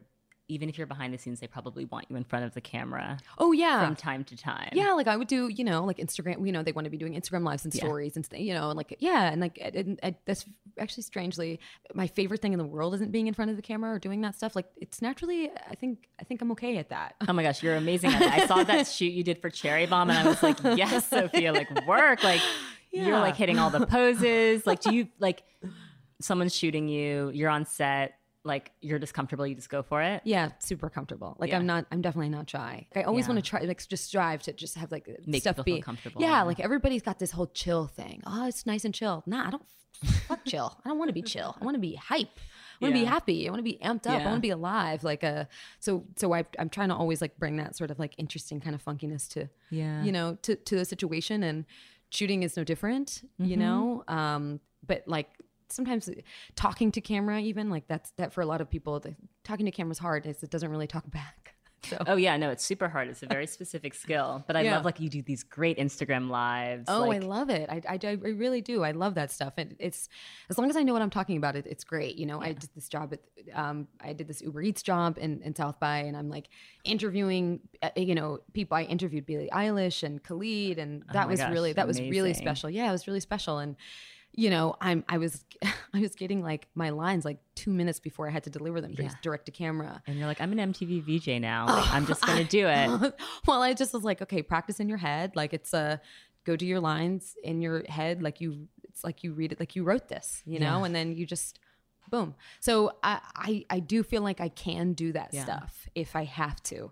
even if you're behind the scenes, they probably want you in front of the camera Oh yeah. from time to time. yeah, like I would do, you know, like Instagram. You know, they want to be doing Instagram lives and stories and you know, and like yeah, and like and, and, that's actually strangely my favorite thing in the world isn't being in front of the camera or doing that stuff. Like it's naturally, I think, I think I'm okay at that. Oh my gosh, you're <laughs> amazing at that. I saw that shoot you did for Cherry Bombe, and I was like, <laughs> yes, Sophia, like work. Like you're like hitting all the poses. Like, do you like <laughs> someone's shooting you? You're on set. Like you're just comfortable. You just go for it. Yeah, super comfortable. Like Yeah. I'm not. I'm definitely not shy. I always Yeah. want to try, like, just strive to just have like Make stuff be feel comfortable. Yeah, like everybody's got this whole chill thing. Oh, it's nice and chill. Nah, I don't. <laughs> Fuck chill. I don't want to be chill. I want to be hype. I want to be happy. I want to be amped up. I want to be alive. Like a so so I, I'm trying to always like bring that sort of like interesting kind of funkiness to Yeah. you know to to the situation and shooting is no different. You Mm-hmm. know, um, but like sometimes talking to camera even like that's that for a lot of people the, talking to camera is hard is it doesn't really talk back <laughs> So Oh yeah, no, it's super hard. It's a very specific skill. But I Yeah. love like you do these great Instagram lives. Oh, like, I love it. I, I, I really do. I love that stuff. And it's as long as I know what I'm talking about, it, it's great. You know, I did this job at, um, I did this Uber Eats job in, in South by, and I'm like interviewing, uh, you know, people. I interviewed Billie Eilish and Khalid, and that Oh was gosh, really that was really special. Yeah, it was really special. And you know, I'm I was <laughs> I was getting like my lines like two minutes before I had to deliver them Yeah. direct to camera. and you're like, I'm an MTV VJ now. Like, I'm just gonna do it. <laughs> well, I just was like, okay, practice in your head. Like it's a go do your lines in your head, like you. It's like you read it, like you wrote this, you know, Yeah. and then you just boom. So I, I, I do feel like I can do that Yeah. stuff if I have to.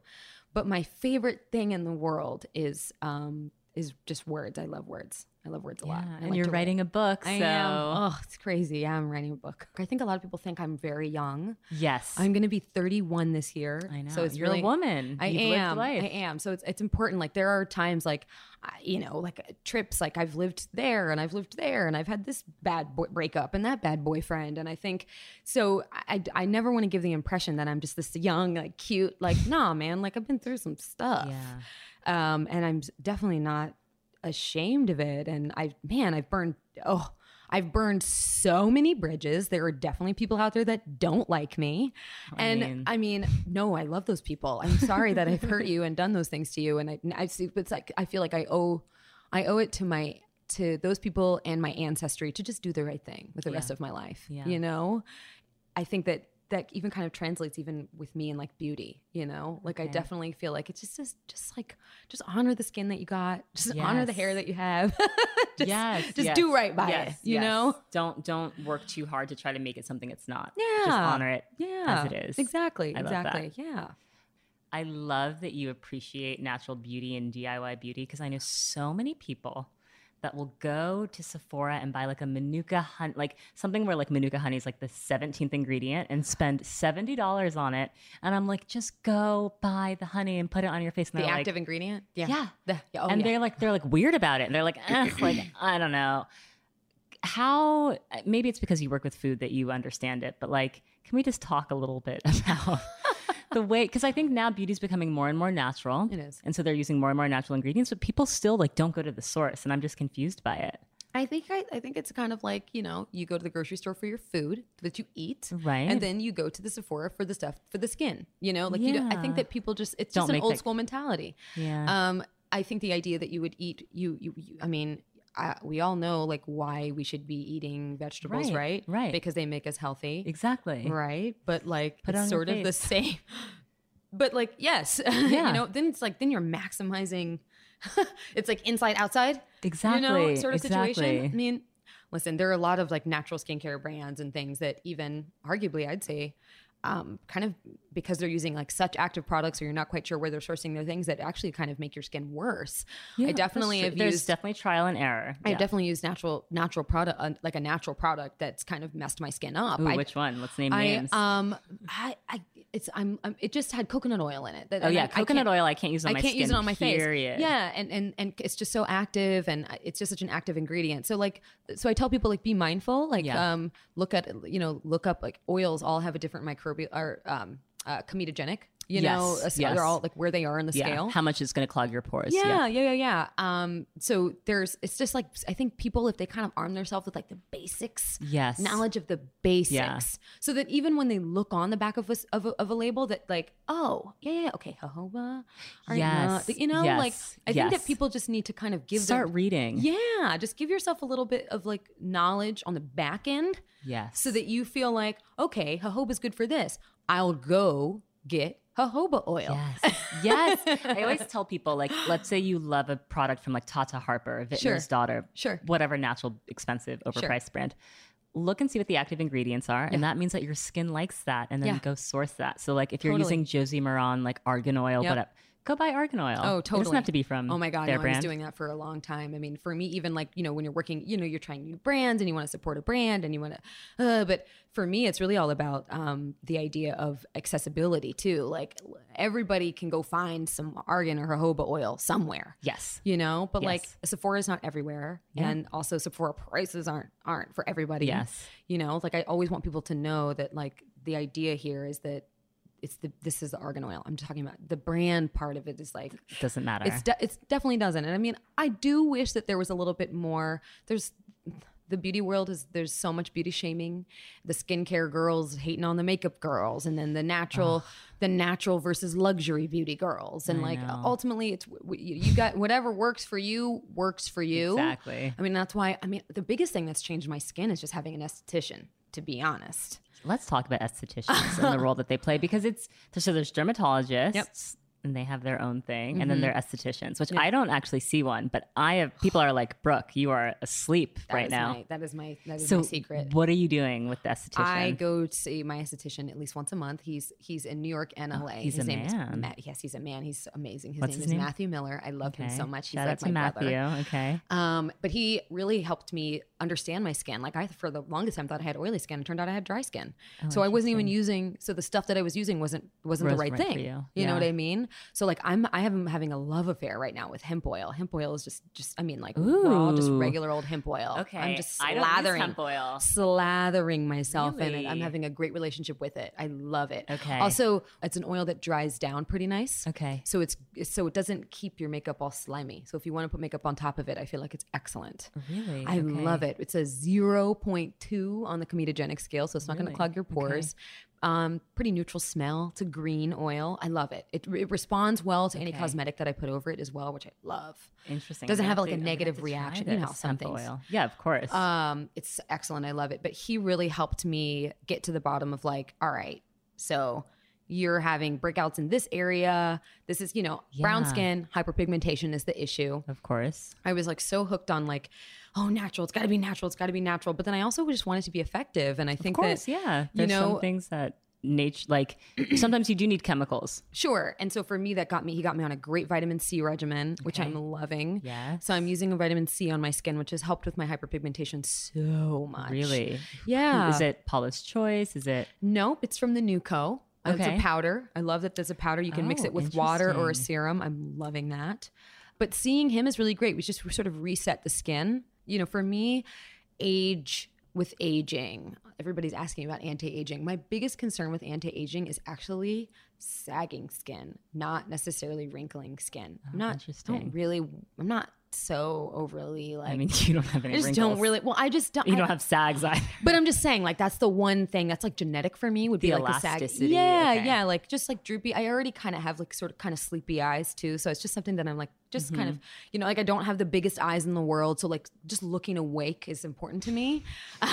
But my favorite thing in the world is, um, is just words. I love words. I love words a lot. Yeah, I and like you're to write. writing a book. So I am. Oh, it's crazy. Yeah, I'm writing a book. I think a lot of people think I'm very young. yes, I'm going to be 31 this year. I know. So it's You're a woman. I You've lived am. life. I am. So it's it's important. Like there are times like, I- you know, like uh, trips. Like I've lived there and I've lived there and I've had this bad boy- breakup and that bad boyfriend. And I think so. I I never want to give the impression that I'm just this young, like cute. Like nah, man. Like I've been through some stuff. Yeah. Um, and I'm definitely not ashamed of it. And I, man, I've burned, oh, I've burned so many bridges. There are definitely people out there that don't like me. and mean- I mean, no, I love those people. I'm sorry that I've hurt you and done those things to you. And I, I see, it's like, I feel like I owe, I owe it to my, to those people and my ancestry to just do the right thing with the rest of my life. Yeah. You know, I think that that even kind of translates even with me and like beauty, you know? Like I definitely feel like it's just just, just like just honor the skin that you got. Just honor the hair that you have. <laughs> just, yes, just yes, do right by yes, it, you yes. know? Don't don't work too hard to try to make it something it's not. Yeah. just honor it Yeah. as it is. Exactly. I exactly. Yeah. I love that you appreciate natural beauty and DIY beauty because I know so many people that will go to Sephora and buy like a Manuka honey, like something where like Manuka honey is like the 17th ingredient and spend $70 on it. And I'm like, just go buy the honey and put it on your face. And The active like, ingredient. Yeah. yeah. The- yeah, oh, and yeah. they're like, they're like weird about it. And they're like, like, <clears throat> I don't know. How, maybe it's because you work with food that you understand it, but like, can we just talk a little bit <laughs> about the way because I think now beauty's becoming more and more natural. It is. And so they're using more and more natural ingredients, but people still like don't go to the source and I'm just confused by it. I think I, I think it's kind of like you know you go to the grocery store for your food that you eat, Right. And then you go to the Sephora for the stuff for the skin. You know, like you don't, I think that people just it's Don't just an old that- school mentality. Yeah. Um, I think the idea that you would eat you you, you I mean. I, we all know like why we should be eating vegetables, Right, right? right. Because they make us healthy, exactly. right? But like Put it's sort of the <laughs> same. But like yes, <laughs> Yeah. you know, then it's like then you're maximizing. <laughs> it's like inside outside, Exactly. you know, sort of situation. I mean, listen, there are a lot of like natural skincare brands and things that even arguably I'd say um, kind of because they're using like such active products or you're not quite sure where they're sourcing their things that actually kind of make your skin worse. Yeah, I definitely have. There's used definitely trial and error. I've Yeah. definitely used natural natural product uh, like a natural product that's kind of messed my skin up. Ooh, I, which one? Let's name I names. um I, I it's I'm, I'm it just had coconut oil in it. That- oh yeah, I- I coconut oil I can't use on I my can't skin. use it on my period. face. Yeah, and and and it's just so active, and it's just such an active ingredient. So like, so I tell people like be mindful. Like, Yeah. um, look at you know, look up like oils all have a different microbial or um, uh, comedogenic. You know, Yes, so yes. they're all like where they are in the Yeah. scale. How much is going to clog your pores? Yeah, yeah, yeah, yeah. Um, so there's, it's just like I think people if they kind of arm themselves with like the basics, Yes. knowledge of the basics, so that even when they look on the back of a, of a, of a label, that like, oh, yeah, yeah, okay, jojoba, Yes, you know, like yes, I think that people just need to kind of give Start reading. yeah, just give yourself a little bit of like knowledge on the back end, Yes. so that you feel like, okay, jojoba is good for this. I'll go get jojoba oil. Yes. <laughs> yes. I always tell people like, let's say you love a product from like Tata Harper, Vintner's Sure. daughter, Sure. whatever natural, expensive, overpriced brand. Look and see what the active ingredients are, and that means that your skin likes that, and then Yeah. go source that. So, like, if you're Totally. using Josie Maran like argan oil, Yep. but go buy argan oil. Oh, It totally. doesn't have to be from Oh my god, their no, I was doing that for a long time. I mean, for me, even like you know, when you're working, you know, you're trying new brands and you want to support a brand and you want to, uh, but for me, it's really all about um, the idea of accessibility too. Like everybody can go find some argan or jojoba oil somewhere. yes. You know, but like Sephora is not everywhere, Yeah. and also Sephora prices aren't aren't for everybody. Yes. you know, like I always want people to know that like the idea here is that it's the this is the argan oil. I'm talking about the brand part of it is like It Doesn't matter. it's de- it's definitely doesn't. And I mean, I do wish that there was a little bit more. There's the beauty world is there's so much beauty shaming. The skincare girls hating on the makeup girls, and then the natural, the natural versus luxury beauty girls, and I like know. ultimately, it's you got whatever works for you works for you. Exactly. I mean, that's why. I mean, the biggest thing that's changed my skin is just having an esthetician. To be honest, Let's talk about estheticians and the role that they play <laughs> because it's so there's dermatologists Yep. Mm-hmm. and they have their own thing, and then there are estheticians, which I don't actually see one, but I have people are like, Brooke, you are asleep That right now. my, that is my that is so my secret. what are you doing with the esthetician? I go to see my esthetician at least once a month. He's he's in New York and LA. Oh, he's his a name is man. Matt. Yes, he's a man. He's amazing. His What's name his is name? Matthew Miller. I love him so much. He's Shout like my Matthew. brother. Okay. Um, but he really helped me understand my skin. Like I, for the longest time, thought I had oily skin. It turned out I had dry skin. Oh, so I wasn't even using. So the stuff that I was using wasn't wasn't the Was right, right for thing. you. know Yeah. what I mean? So like I'm I am having a love affair right now with hemp oil. Hemp oil is just just I mean like raw, just regular old hemp oil. Okay. I'm just I don't use slathering hemp oil. slathering myself in it. I'm having a great relationship with it. I love it. Okay. Also, it's an oil that dries down pretty nice. Okay. So it's so it doesn't keep your makeup all slimy. So if you want to put makeup on top of it, I feel like it's excellent. Really? I Okay. love it. It's a 0.2 on the comedogenic scale, so it's not going to clog your pores. Um, pretty neutral smell. It's a green oil. I love it. It, it responds well to any cosmetic that I put over it as well, which I love. Interesting. Doesn't have, like, a I'm gonna have negative reaction. You know how some things- Oil. Yeah, of course. Um, it's excellent. I love it. But he really helped me get to the bottom of like, all right, so you're having breakouts in this area. This is, you know, brown skin, hyperpigmentation is the issue. of course. I was like so hooked on like, oh, natural. It's got to be natural. It's got to be natural. But then I also just wanted to be effective, and I think Of course, that yeah. you There's know- some things that nature like <clears throat> sometimes you do need chemicals. Sure. And so for me, that got me, he got me on a great vitamin C regimen, which I'm loving. yeah So I'm using a vitamin C on my skin, which has helped with my hyperpigmentation so much. Really? Yeah. Is it Paula's choice? Is it Nope. It's from the Nuco. Uh, It's a powder. I love that there's a powder. You can mix Oh, it with water or a serum. I'm loving that. But seeing him is really great. We just sort of reset the skin. You know, for me, age with aging. Everybody's asking about anti-aging. My biggest concern with anti-aging is actually sagging skin, not necessarily wrinkling skin. I'm not I Oh, interesting. don't really I'm not so overly like I mean <laughs> you don't have any I just wrinkles. don't really well I just don't you I- don't have sags either. but I'm just saying, like that's the one thing that's like genetic for me would be The like a sag. elasticity, Yeah, okay. yeah, like just like droopy. I already kind of have like sort of kind of sleepy eyes too, so it's just something that I'm like just kind Mm-hmm. of you know like I don't have the biggest eyes in the world, so like just looking awake is important to me.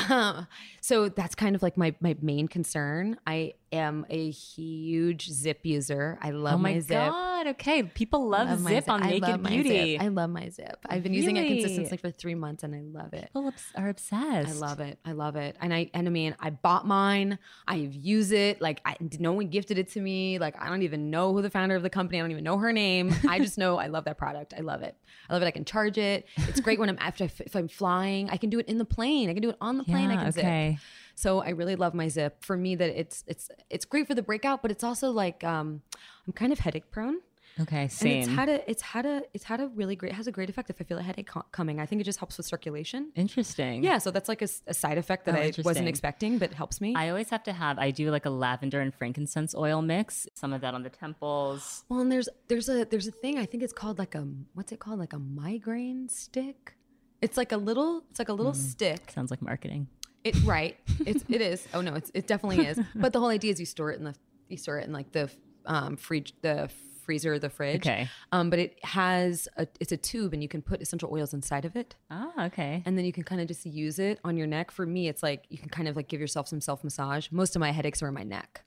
Um, <laughs> so that's kind of like my my main concern. I am a huge ZIIP user. I love my ZIIP. Oh my, ZIIP. god. Okay. People love, Love my ZIIP on I Naked Beauty. I love my ZIIP. I've been using it consistently for three months, and I love it. People are obsessed. I love it. I love it. And I and I mean, I bought mine. I've used it. Like I no one gifted it to me. Like I don't even know who the founder of the company. I don't even know her name. I just know I love that product. I love it. I love it. I can charge it. It's great when I'm <laughs> after if I'm flying. I can do it in the plane. I can do it on the plane. I Yeah, can okay. ZIIP. So I really love my ZIIP. For me, that it's it's it's great for the breakout, but it's also like um, I'm kind of headache prone. Okay, And it's had a it's had a it's had a really great has a great effect if I feel a headache co- coming. I think it just helps with circulation. Interesting. Yeah, so that's like a side effect that Oh, I wasn't expecting, but it helps me. I always have to have I do like a lavender and frankincense oil mix. Some of that on the temples. well, and there's there's a there's a thing I think it's called like a what's it called like a migraine stick. It's like a little it's like a little stick. Sounds like marketing. It right. It's it is. Oh no, it's it definitely is. But the whole idea is you store it in the you store it in like the um fridge the freezer or the fridge. Okay. Um, but it has a it's a tube and you can put essential oils inside of it. Ah, okay. and then you can kind of just use it on your neck. For me, it's like you can kind of like give yourself some self massage. Most of my headaches are in my neck,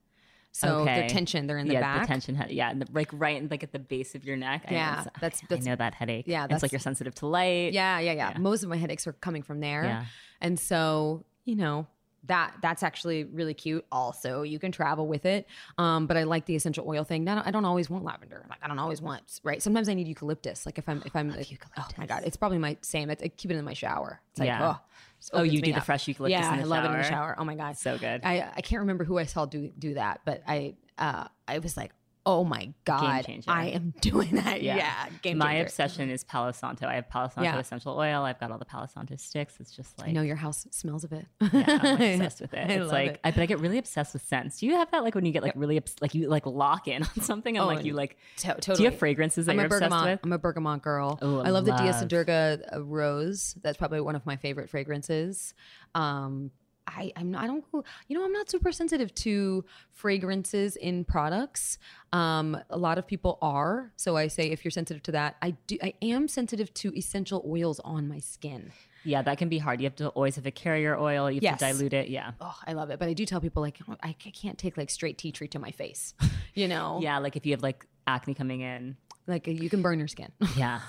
so they're tension. They're in the yeah, back. the tension. Yeah, and the, like right like at the base of your neck. I know Yeah, it's- that's- I know that headache. yeah, it's like you're sensitive to light. Yeah, yeah, yeah, Most of my headaches are coming from there, Yeah. and so you know that that's actually really cute. Also, you can travel with it, um, but I like the essential oil thing. Now, I don't always want lavender. Like I don't always want right. Sometimes I need eucalyptus. Like if I'm if I'm like, oh my god, it's probably my same. I, I keep it in my shower. It's like Yeah. oh. Oh, you do the up. fresh eucalyptus Yeah, in the I love it in the shower? shower. Oh my god, So good. I I can't remember who I saw do do that, but I uh I was like, Oh my god. I am <laughs> doing that. Yeah, game My changer. obsession is Palo Santo. I have Palo Santo Yeah. essential oil. I've got all the Palo Santo sticks. It's just like I know your house smells of it. <laughs> yeah, I'm <laughs> obsessed with it. I it's love like it. I, but I get really obsessed with scents. Do you have that like when you get like really obs- like you like lock in on something and Oh, like you like To- do you have fragrances that I'm you're a obsessed bergamot. with? I'm a bergamot girl. Ooh, I love the Dia love. Sedurga uh, rose. That's probably one of my favorite fragrances. Um, I I'm not, I don't go- you know I'm not super sensitive to fragrances in products. Um, a lot of people are, so I say if you're sensitive to that, I do. I am sensitive to essential oils on my skin. Yeah, that can be hard. You have to always have a carrier oil. You have Yes. to dilute it. Yeah. Oh, I love it. But I do tell people like I can't take like straight tea tree to my face. <laughs> You know, Yeah, like if you have like acne coming in. like uh, you can burn your skin. <laughs> Yeah,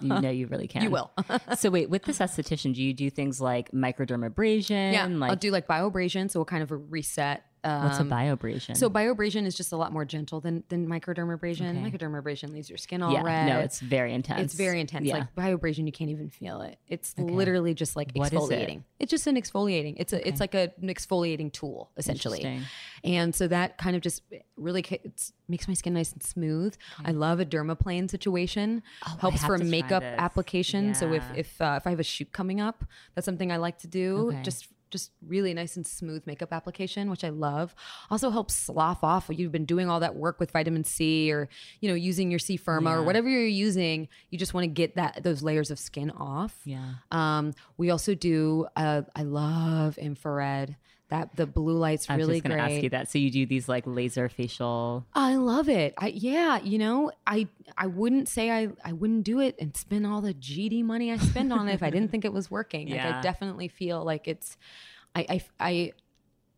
you know you really can. You will. <laughs> so wait, with this esthetician, do you do things like microdermabrasion? Yeah, like I'll do like bioabrasion, so we'll kind of reset. Um, what's a bioabrasion? So bioabrasion is just a lot more gentle than than microdermabrasion. Okay. Microdermabrasion leaves your skin all yeah, red. no, it's very intense. it's very intense. Yeah. Like bioabrasion, you can't even feel it. It's literally just like What is it? exfoliating. It's just an exfoliating. It's a it's like a, an exfoliating tool essentially. And so that kind of just really it's, makes my skin nice and smooth. I love a dermaplane situation. Oh, Helps for makeup application. So if if uh, if I have a shoot coming up, that's something I like to do. Okay. Just just really nice and smooth makeup application, which I love. Also helps slough off. You've been doing all that work with vitamin C or, you know, using your C Firma or whatever you're using. You just want to get that those layers of skin off. Yeah. Um, we also do. Uh, I love infrared. That the blue light's really I was really just going to great. ask you that. So you do these like laser facial. I love it. I yeah, you know, I I wouldn't say I I wouldn't do it and spend all the GD money I spend on it if I didn't think it was working. Like Yeah. I definitely feel like it's I I, I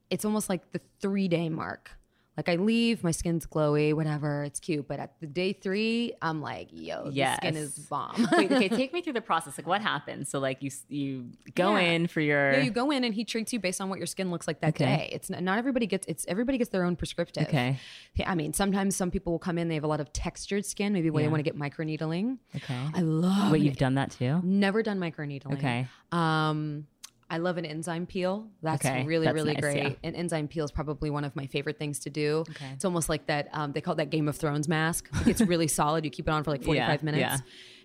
it's almost like the 3 day mark. Like I leave, my skin's glowy, whatever, it's cute, but at the day 3, I'm like, yo, Yes. the skin is bomb. <laughs> Wait, okay, <laughs> take me through the process. Like what happens? So like you you go Yeah. in for your Yeah, you go in and he treats you based on what your skin looks like that Okay. day. It's not, not everybody gets it's everybody gets their own prescriptive. Okay. I mean, sometimes some people will come in, they have a lot of textured skin, maybe when Yeah. they want to get microneedling. Okay. I love Wait, you've done that too? never done microneedling. Okay. Um I love an enzyme peel. That's Okay, really, that's really nice, great. yeah. An enzyme peel is probably one of my favorite things to do. Okay. It's almost like that. Um, they call it that Game of Thrones mask. Like, it's really <laughs> solid. You keep it on for like 45 Yeah, minutes. yeah.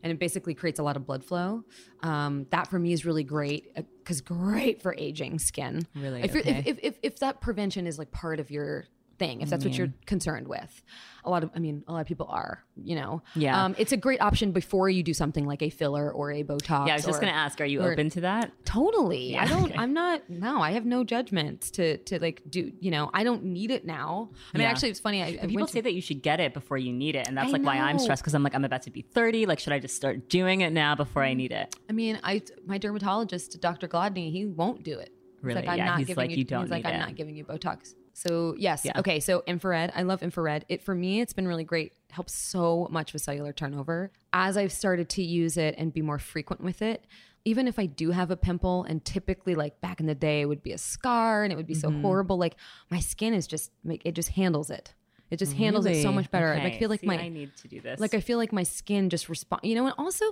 And it basically creates a lot of blood flow. Um, that for me is really great because great for aging skin. Really? If, Okay. if, if, if, if that prevention is like part of your thing, if that's what you're concerned with, a lot of, I mean, a lot of people are, you know, Yeah. um, it's a great option before you do something like a filler or a Botox. Yeah, I was just or- going to ask, are you or- open to that? Totally. Yeah. I don't. I'm not. No, I have no judgments to to like do. You know, I don't need it now. I mean, Yeah. actually, it's funny. I, I People to- say that you should get it before you need it, and that's I like why I'm stressed because I'm like I'm about to be 30. Like, should I just start doing it now before I need it? I mean, I my dermatologist, Dr. Gladney, he won't do it. He's Really? like, I'm Yeah, not he's giving like, you. you don't he's like, I'm it. not giving you Botox. So yes, Yeah. okay. So infrared, I love infrared. It for me, it's been really great. Helps so much with cellular turnover. As I've started to use it and be more frequent with it, even if I do have a pimple, and typically like back in the day, it would be a scar and it would be Mm-hmm. so horrible. Like my skin is just make it just handles it. It just handles it so much better. Okay, I feel like see, my I need to do this. like I feel like my skin just respond. You know, and also,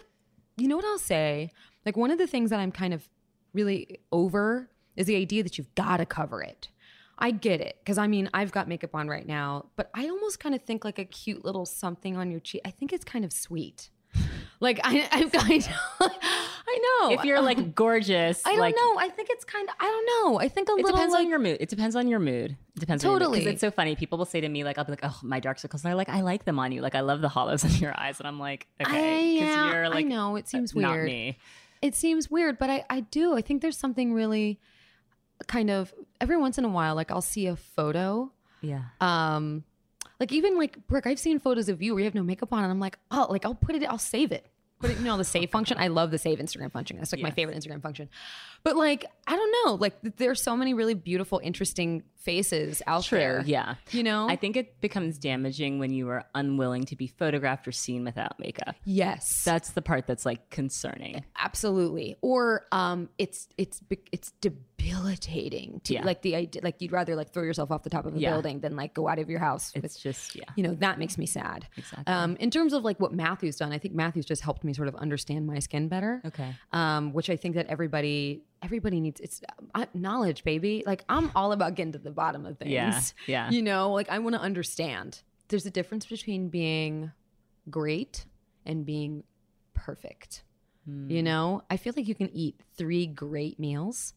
you know what I'll say? Like one of the things that I'm kind of really over is the idea that you've got to cover it. I get it because I mean I've got makeup on right now, but I almost kind of think like a cute little something on your cheek. I think it's kind of sweet. <laughs> Like I, <laughs> I've kind of, <laughs> I know. if you're like gorgeous, I don't like, know. I think it's kind of. I don't know. I think a little. It depends like on your mood. It depends on your mood. It depends on Totally. because it's so funny. People will say to me like, "I'll be like, oh, my dark circles." And they're like, "I like them on you. Like, I love the hollows in your eyes." And I'm like, okay. I, yeah, you're like, I know it seems weird. not me." It seems weird, but I, I do. I think there's something really kind of every once in a while, like I'll see a photo. Yeah. Um, like even like Brooke, I've seen photos of you where you have no makeup on, and I'm like, oh, like I'll put it, I'll save it. Put it, you know, the save function. I love the save Instagram function. That's like my favorite Instagram function. But like, I don't know. Like, th- there's so many really beautiful, interesting faces out True. there. Yeah. You know. I think it becomes damaging when you are unwilling to be photographed or seen without makeup. yes. That's the part that's like concerning. absolutely or um it's it's it's debilitating to Yeah. like the idea like you'd rather like throw yourself off the top of a Yeah. building than like go out of your house with It's just yeah. you know that makes me sad Exactly. um in terms of like what matthew's done i think matthew's just helped me sort of understand my skin better Okay. um which i think that everybody everybody needs it's uh, knowledge baby like i'm all about getting to the bottom of things Yeah, yeah. you know like i want to understand there's a difference between being great and being perfect. Hmm. You know, I feel like you can eat three great meals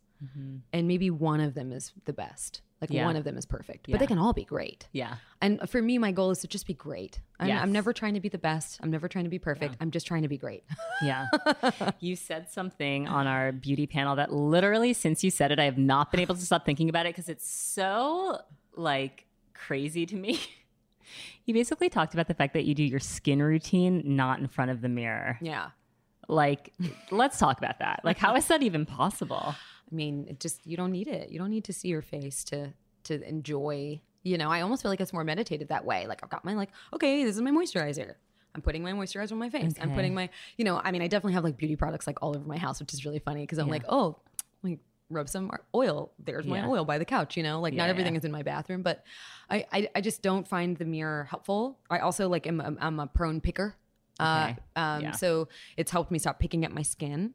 and maybe one of them is the best. Like Mm-hmm. Yeah. one of them is perfect, but they can all be great. Yeah. And for me, my goal is to just be great. I'm, Yes. I'm never trying to be the best. I'm never trying to be perfect. I'm just trying to be great. Yeah. <laughs> you said something on our beauty panel that literally, since you said it, I have not been able to stop thinking about it because it's so like crazy to me. <laughs> You basically talked about the fact that you do your skin routine not in front of the mirror. yeah. Like, let's talk about that. Like, how is that even possible? I mean, it just you don't need it. You don't need to see your face to to enjoy. You know, I almost feel like it's more meditative that way. Like I've got my like, okay, this is my moisturizer. I'm putting my moisturizer on my face. I'm putting my, you know, I mean, I definitely have like beauty products like all over my house, which is really funny because I'm like, oh, like rub some oil. There's my Yeah. oil by the couch. You know, like Yeah, not everything yeah. is in my bathroom, but I, I, I just don't find the mirror helpful. I also like am, I'm, I'm a prone picker. Uh, um, Yeah. So it's helped me stop picking at my skin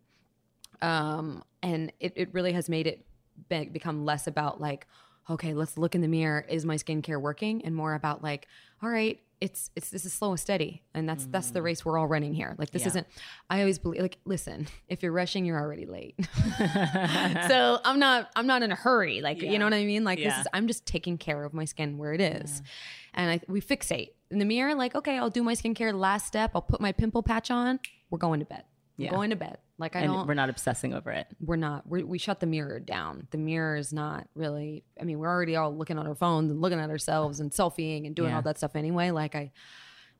um, and it, it really has made it be- become less about like okay let's look in the mirror. Is my skincare working? And more about like all right it's it's this is slow and steady. And that's that's the race we're all running here. Like this Mm. Yeah. isn't i always believe like listen <laughs> if you're rushing you're already late. <laughs> <laughs> So i'm not i'm not in a hurry. Like Yeah. you know what i mean? Like this is i'm just taking care of my skin where it is. And I, we fixate in the mirror like okay i'll do my skincare last step. I'll put my pimple patch on. We're going to bed. We're Yeah. going to bed like i And don't we're not obsessing over it. we're not we're, we shut the mirror down the mirror is not really i mean we're already all looking on our phones and looking at ourselves and selfieing and doing Yeah. all that stuff anyway like i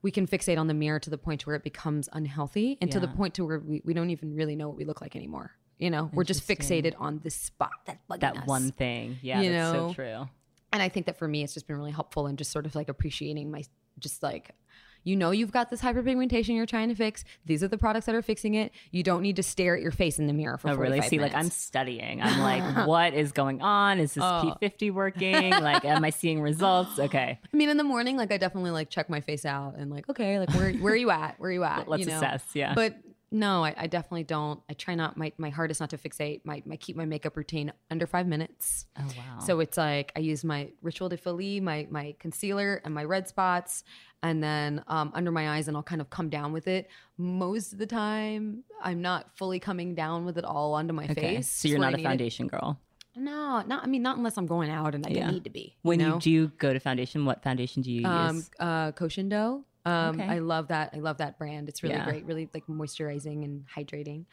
we can fixate on the mirror to the point to where it becomes unhealthy and to the point to where we, we don't even really know what we look like anymore you know we're just fixated on this spot that bugging That us. one thing. Yeah, You that's know? so true. and i think that for me it's just been really helpful and just sort of like appreciating my just like you know you've got this hyperpigmentation you're trying to fix these are the products that are fixing it you don't need to stare at your face in the mirror for Oh, really? 45 See, like I'm studying. I'm like, <laughs> what is going on? Is this Oh. P50 working? <laughs> Like, am I seeing results? <gasps> Okay, I mean, in the morning, like I definitely like check my face out and like, okay, like where where are you at? Where are you <laughs> at? Let's you know? assess, yeah. But no, I, I definitely don't. I try not. My my hardest not to fixate. My my keep my makeup routine under five minutes. Oh wow. So it's like I use my Rituel de Fille, my my concealer and my red spots, and then um, under my eyes, and I'll kind of come down with it. Most of the time, I'm not fully coming down with it all onto my okay, face. so you're not I a need it. foundation girl. No, not. I mean, not unless I'm going out and I Yeah. need to be. When know? you do go to foundation, what foundation do you um, use? uh, Koh Gen Do. Um, Okay. I love that. I love that brand. It's really Yeah. great. Really like moisturizing and hydrating.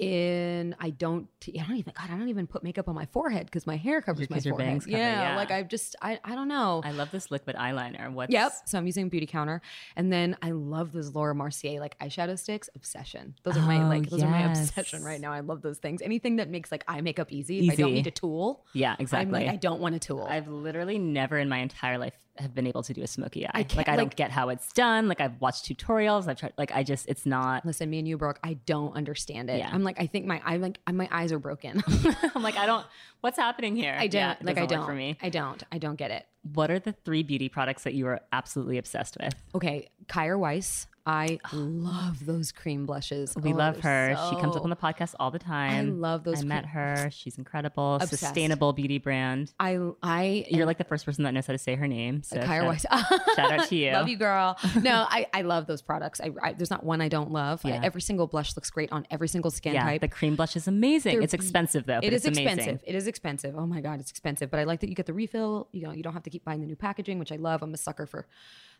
In I don't. I don't even. God, I don't even put makeup on my forehead because my hair covers my forehead. cover, yeah, yeah. like I just. I. I don't know. I love this liquid eyeliner. What's Yep. So I'm using Beauty Counter, and then I love those Laura Mercier like eyeshadow sticks. Obsession. Those are my Oh, like. Those are my obsession right now. I love those things. Anything that makes like eye makeup easy. If I don't need a tool. Yeah, exactly. I'm like I don't want a tool. I've literally never in my entire life have been able to do a smoky eye. can't- like I don't get how it's done. Like I've watched tutorials. I've tried. Like I just, it's not. Listen, me and you, Brooke. I don't understand it. Yeah. I'm like, I think my eye, like, my eyes are broken. <laughs> I'm like I don't. What's happening here? I don't Yeah, like. I don't. for me. I don't. I don't get it. What are the three beauty products that you are absolutely obsessed with? Okay, Kjaer Weis. I love those cream blushes. We Oh, love her. She comes up on the podcast all the time. I love those I met her. She's incredible. Obsessed. Sustainable beauty brand. I I You're like the first person that knows how to say her name. So Kjaer shout, Weis. <laughs> shout out to <laughs> you. Love you, girl. No, <laughs> I, I love those products. I, I there's not one I don't love. I- every single blush looks great on every single skin Yeah, type. the cream blush is amazing. They're it's expensive though. But It is expensive. amazing. It is expensive. Oh my god, it's expensive. But I like that you get the refill. You know, you don't have to keep buying the new packaging, which I love. I'm a sucker for,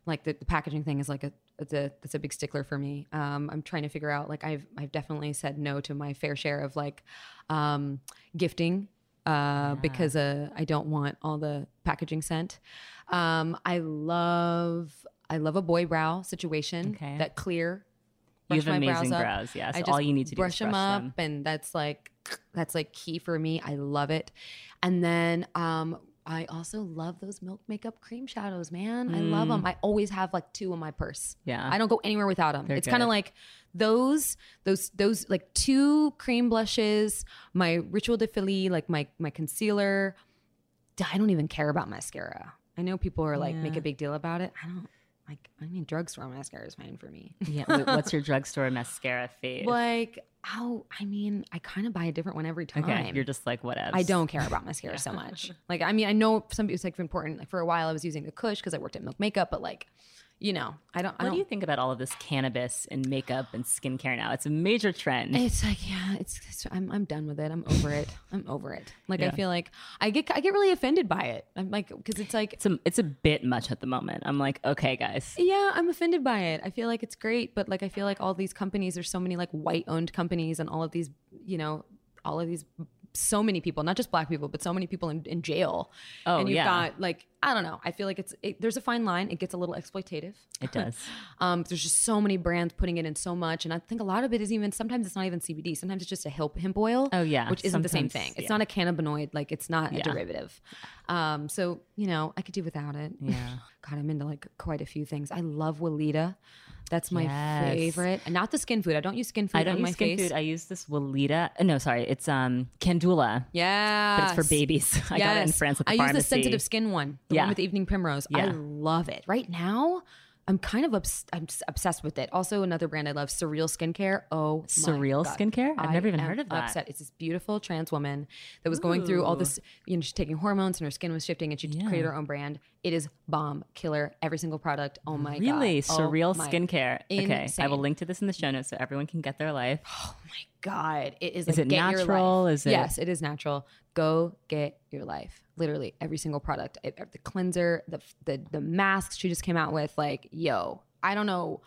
like the, the packaging thing is like a it's a it's a big stickler for me. Um, I'm trying to figure out like I've I've definitely said no to my fair share of like um, gifting. Uh, because uh, I don't want all the packaging scent. Um, I love I love a boy brow situation. Okay. That clear. You have my amazing up. brows, yes. I just all you need to do is brush them up, them. and that's like that's like key for me. I love it. And then um, I also love those milk makeup cream shadows, man. I love them. I always have like two in my purse. Mm. Yeah. I don't go anywhere without them. They're it's kind of like those those those like two cream blushes, my Rituel de Fille, like my my concealer. I don't even care about mascara. I know people are like make a big deal about it. I don't like. I mean, drugstore mascara is fine for me. Yeah. wait, What's your drugstore mascara fave? <laughs> like Oh, I mean, I kind of buy a different one every time. Okay, you're just like whatever. I don't care about mascara so much. <laughs> Like, I mean, I know some people it's like important. Like for a while, I was using the Kush because I worked at Milk Makeup, but like, you know, I don't. I What don't. do you think about all of this cannabis and makeup and skincare now? It's a major trend. It's like yeah, it's, it's I'm I'm done with it. I'm over it. I'm over it. Like I feel like I get I get really offended by it. I'm like because it's like It's a, it's a bit much at the moment. I'm like, okay, guys. yeah, I'm offended by it. I feel like it's great, but like I feel like all these companies, there's so many like white owned companies and all of these, you know, all of these so many people, not just black people, but so many people in, in jail. Oh, and you've yeah. got like I don't know. I feel like it's it, there's a fine line. It gets a little exploitative. It <laughs> does. Um, there's just so many brands putting it in so much, and I think a lot of it is even sometimes it's not even CBD. Sometimes it's just a hemp hemp oil. Oh, yeah. which isn't the same thing. It's yeah. not a cannabinoid. Like it's not a derivative. Um, so you know I could do without it. Yeah. <laughs> God, I'm into like quite a few things. I love Weleda. That's my Yes. favorite, and not the skin food. I don't use skin food I don't on use my skin face. food. I use this Weleda. uh, No, sorry, it's um Calendula, yeah, but it's for babies. <laughs> I got it in France at the I pharmacy. use the sensitive skin one, the Yeah. one with evening primrose. I love it. Right now, I'm kind of obs- I'm obsessed with it. Also, another brand I love, Surreal Skincare. Oh, Surreal God. Skincare? I've I never even heard of that. Upset. It's this beautiful trans woman that was going through all this. You know, she's taking hormones and her skin was shifting, and she Yeah. created her own brand. It is bomb killer. Every single product. Oh my god. Really, Oh surreal my skincare. Okay, I Insane. will link to this in the show notes so everyone can get their life. <gasps> Oh my god, it is. Is like, it natural? Is it- Yes, it is natural. Go get your life. Literally every single product, It- the cleanser, the the the masks she just came out with. Like, yo, I don't know.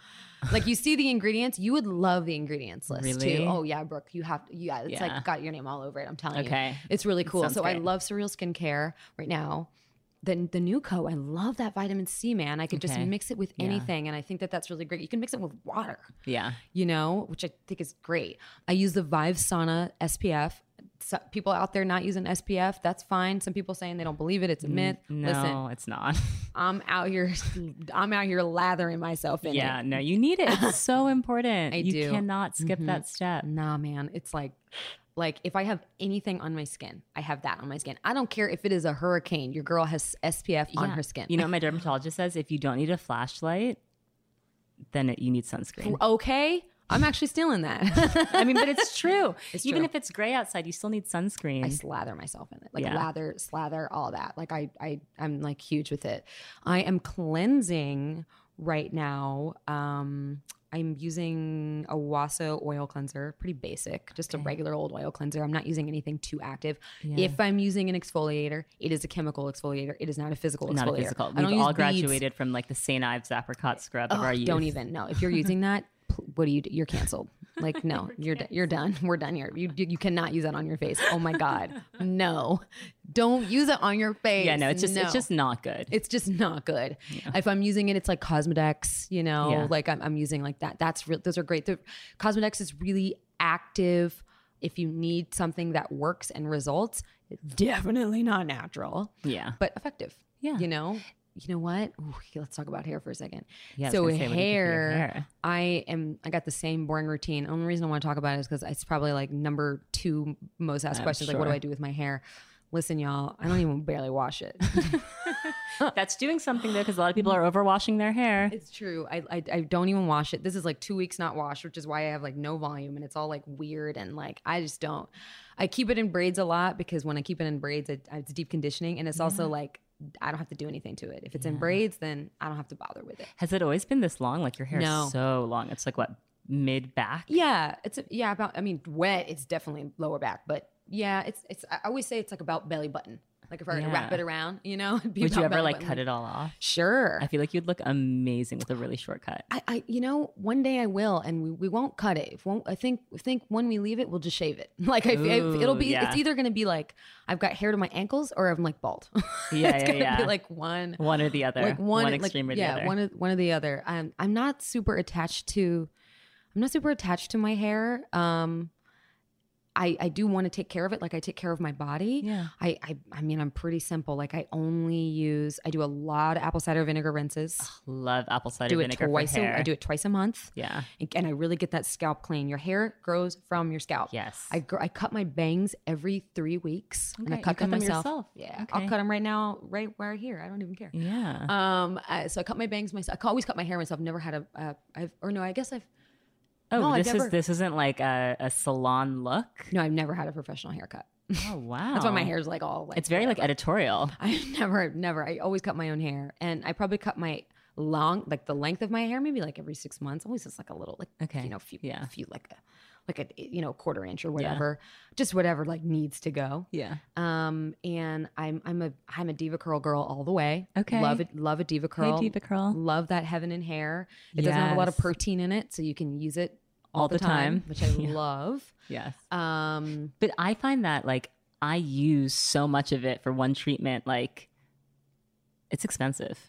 Like you see the ingredients, you would love the ingredients list Really? too. Oh yeah, Brooke, you have to. Yeah, it's Yeah. like got your name all over it. I'm telling you. Okay. it's really cool. sounds So I love Surreal Skincare right now. The, the new co, I love that vitamin C, man. I could just mix it with anything. And I think that that's really great. You can mix it with water Yeah. you know, which I think is great. I use the Vive Sana SPF. So people out there not using SPF, that's fine. Some people saying they don't believe it; it's a myth. No, Listen, it's not. <laughs> I'm out here, I'm out here lathering myself in yeah, it. no, you need it. It's so <laughs> important. I you do. Mm-hmm. cannot skip that step. Nah, man, it's like, like if I have anything on my skin, I have that on my skin. I don't care if it is a hurricane. Your girl has SPF on Yeah. her skin. You know, what my <laughs> dermatologist says if you don't need a flashlight, then it, you need sunscreen. okay, I'm actually stealing that. <laughs> I mean, but it's <laughs> true. Even true. if it's gray outside, you still need sunscreen. I slather myself in it, like Yeah. lather, slather, all that. Like I, I, I'm like huge with it. I am cleansing right now. Um, I'm using a Waso oil cleanser, pretty basic, just a regular old oil cleanser. I'm not using anything too active. If I'm using an exfoliator, it is a chemical exfoliator. It is not a physical not a exfoliator. physical. I We've all beads. graduated from like the St. Ives apricot scrub of our youth. Don't even no. If you're using that, what do you do? You're canceled. Like no, <laughs> you're d- you're done. <laughs> We're done here. You you cannot use that on your face. Oh my god, <laughs> no! Don't use it on your face. Yeah, no, it's just No. it's just not good. it's just not good. If I'm using it, it's like Cosmedix. You know, Yeah. like I'm, I'm using like that. That's real. Those are great. The Cosmedix is really active. If you need something that works and results, definitely not natural yeah. but effective. Yeah. You know, you know what? Ooh, <laughs> let's talk about hair for a second. Yeah, so gonna say, what do you do for your hair, hair? I am. I got the same boring routine. Only reason I want to talk about it is because it's probably like number two most asked uh, questions. Like, what do. I do with my hair? Listen, y'all, I don't even barely wash it. <laughs> <laughs> That's doing something though, because a lot of people are overwashing their hair. it's true. I, I I don't even wash it. This is like two weeks not washed, which is why I have like no volume and it's all like weird and like I just don't. I keep it in braids a lot because when I keep it in braids, it, it's deep conditioning and it's also like I don't have to do anything to it. If it's in braids, then I don't have to bother with it. Has it always been this long? Like your hair No. is so long. It's like what mid back. Yeah, it's a, yeah about. I mean, wet. It's definitely lower back, but yeah, it's it's. I always say it's like about belly button. Like if I were to wrap it around, you know, <laughs> it'd be Would you ever like button. cut it all off? Sure. I feel like you'd look amazing with a really short cut. I, I, you know, one day I will, and we, we won't cut it. If won't, I think, I think when we leave it, we'll just shave it. <laughs> Like I, Ooh, it'll be, yeah. it's either gonna be like I've got hair to my ankles, or I'm like bald. <laughs> Yeah, it's yeah, gonna yeah. be like one, One or the other. like one, like, extreme or the yeah, other. one, of, one or the other. I'm, I'm not super attached to, I'm not super attached to my hair. Um, I, I do want to take care of it like I take care of my body. Yeah. I, I I mean I'm pretty simple. Like I only use I do a lot of apple cider vinegar rinses. Love apple cider do it vinegar twice for a, hair. I do it twice a month. Yeah. And, and I really get that scalp clean. Your hair grows from your scalp. Yes. I gr- I cut my bangs every 3 weeks and I Okay, cut them cut them myself. yourself? Yeah. Okay. I'll cut them right now right where here. I don't even care. Yeah. Um, I, so I cut my bangs myself. I always cut my hair myself. I've Never had a, uh, I've, or no, I guess I've, Oh, No, this never- is this isn't like a, a salon look. No, I've never had a professional haircut. <laughs> Oh wow, That's why my hair's like all like It's very like editorial. <laughs> I never, never. I always cut my own hair, and I probably cut my long, like the length of my hair, maybe like every six months. Always just like a little, like Okay. you know, few, Yeah. few like a, like a you know quarter inch or whatever, just whatever like needs to go. Yeah. Um, and I'm I'm a I'm a DevaCurl girl all the way. Okay. love it, love a DevaCurl. Diva curl. Love that heaven in hair. It doesn't have a lot of protein in it, so you can use it all, All the, the time, time. which I <laughs> Yeah. love. Yes. Um, But I find that like I use so much of it for one treatment, like it's expensive.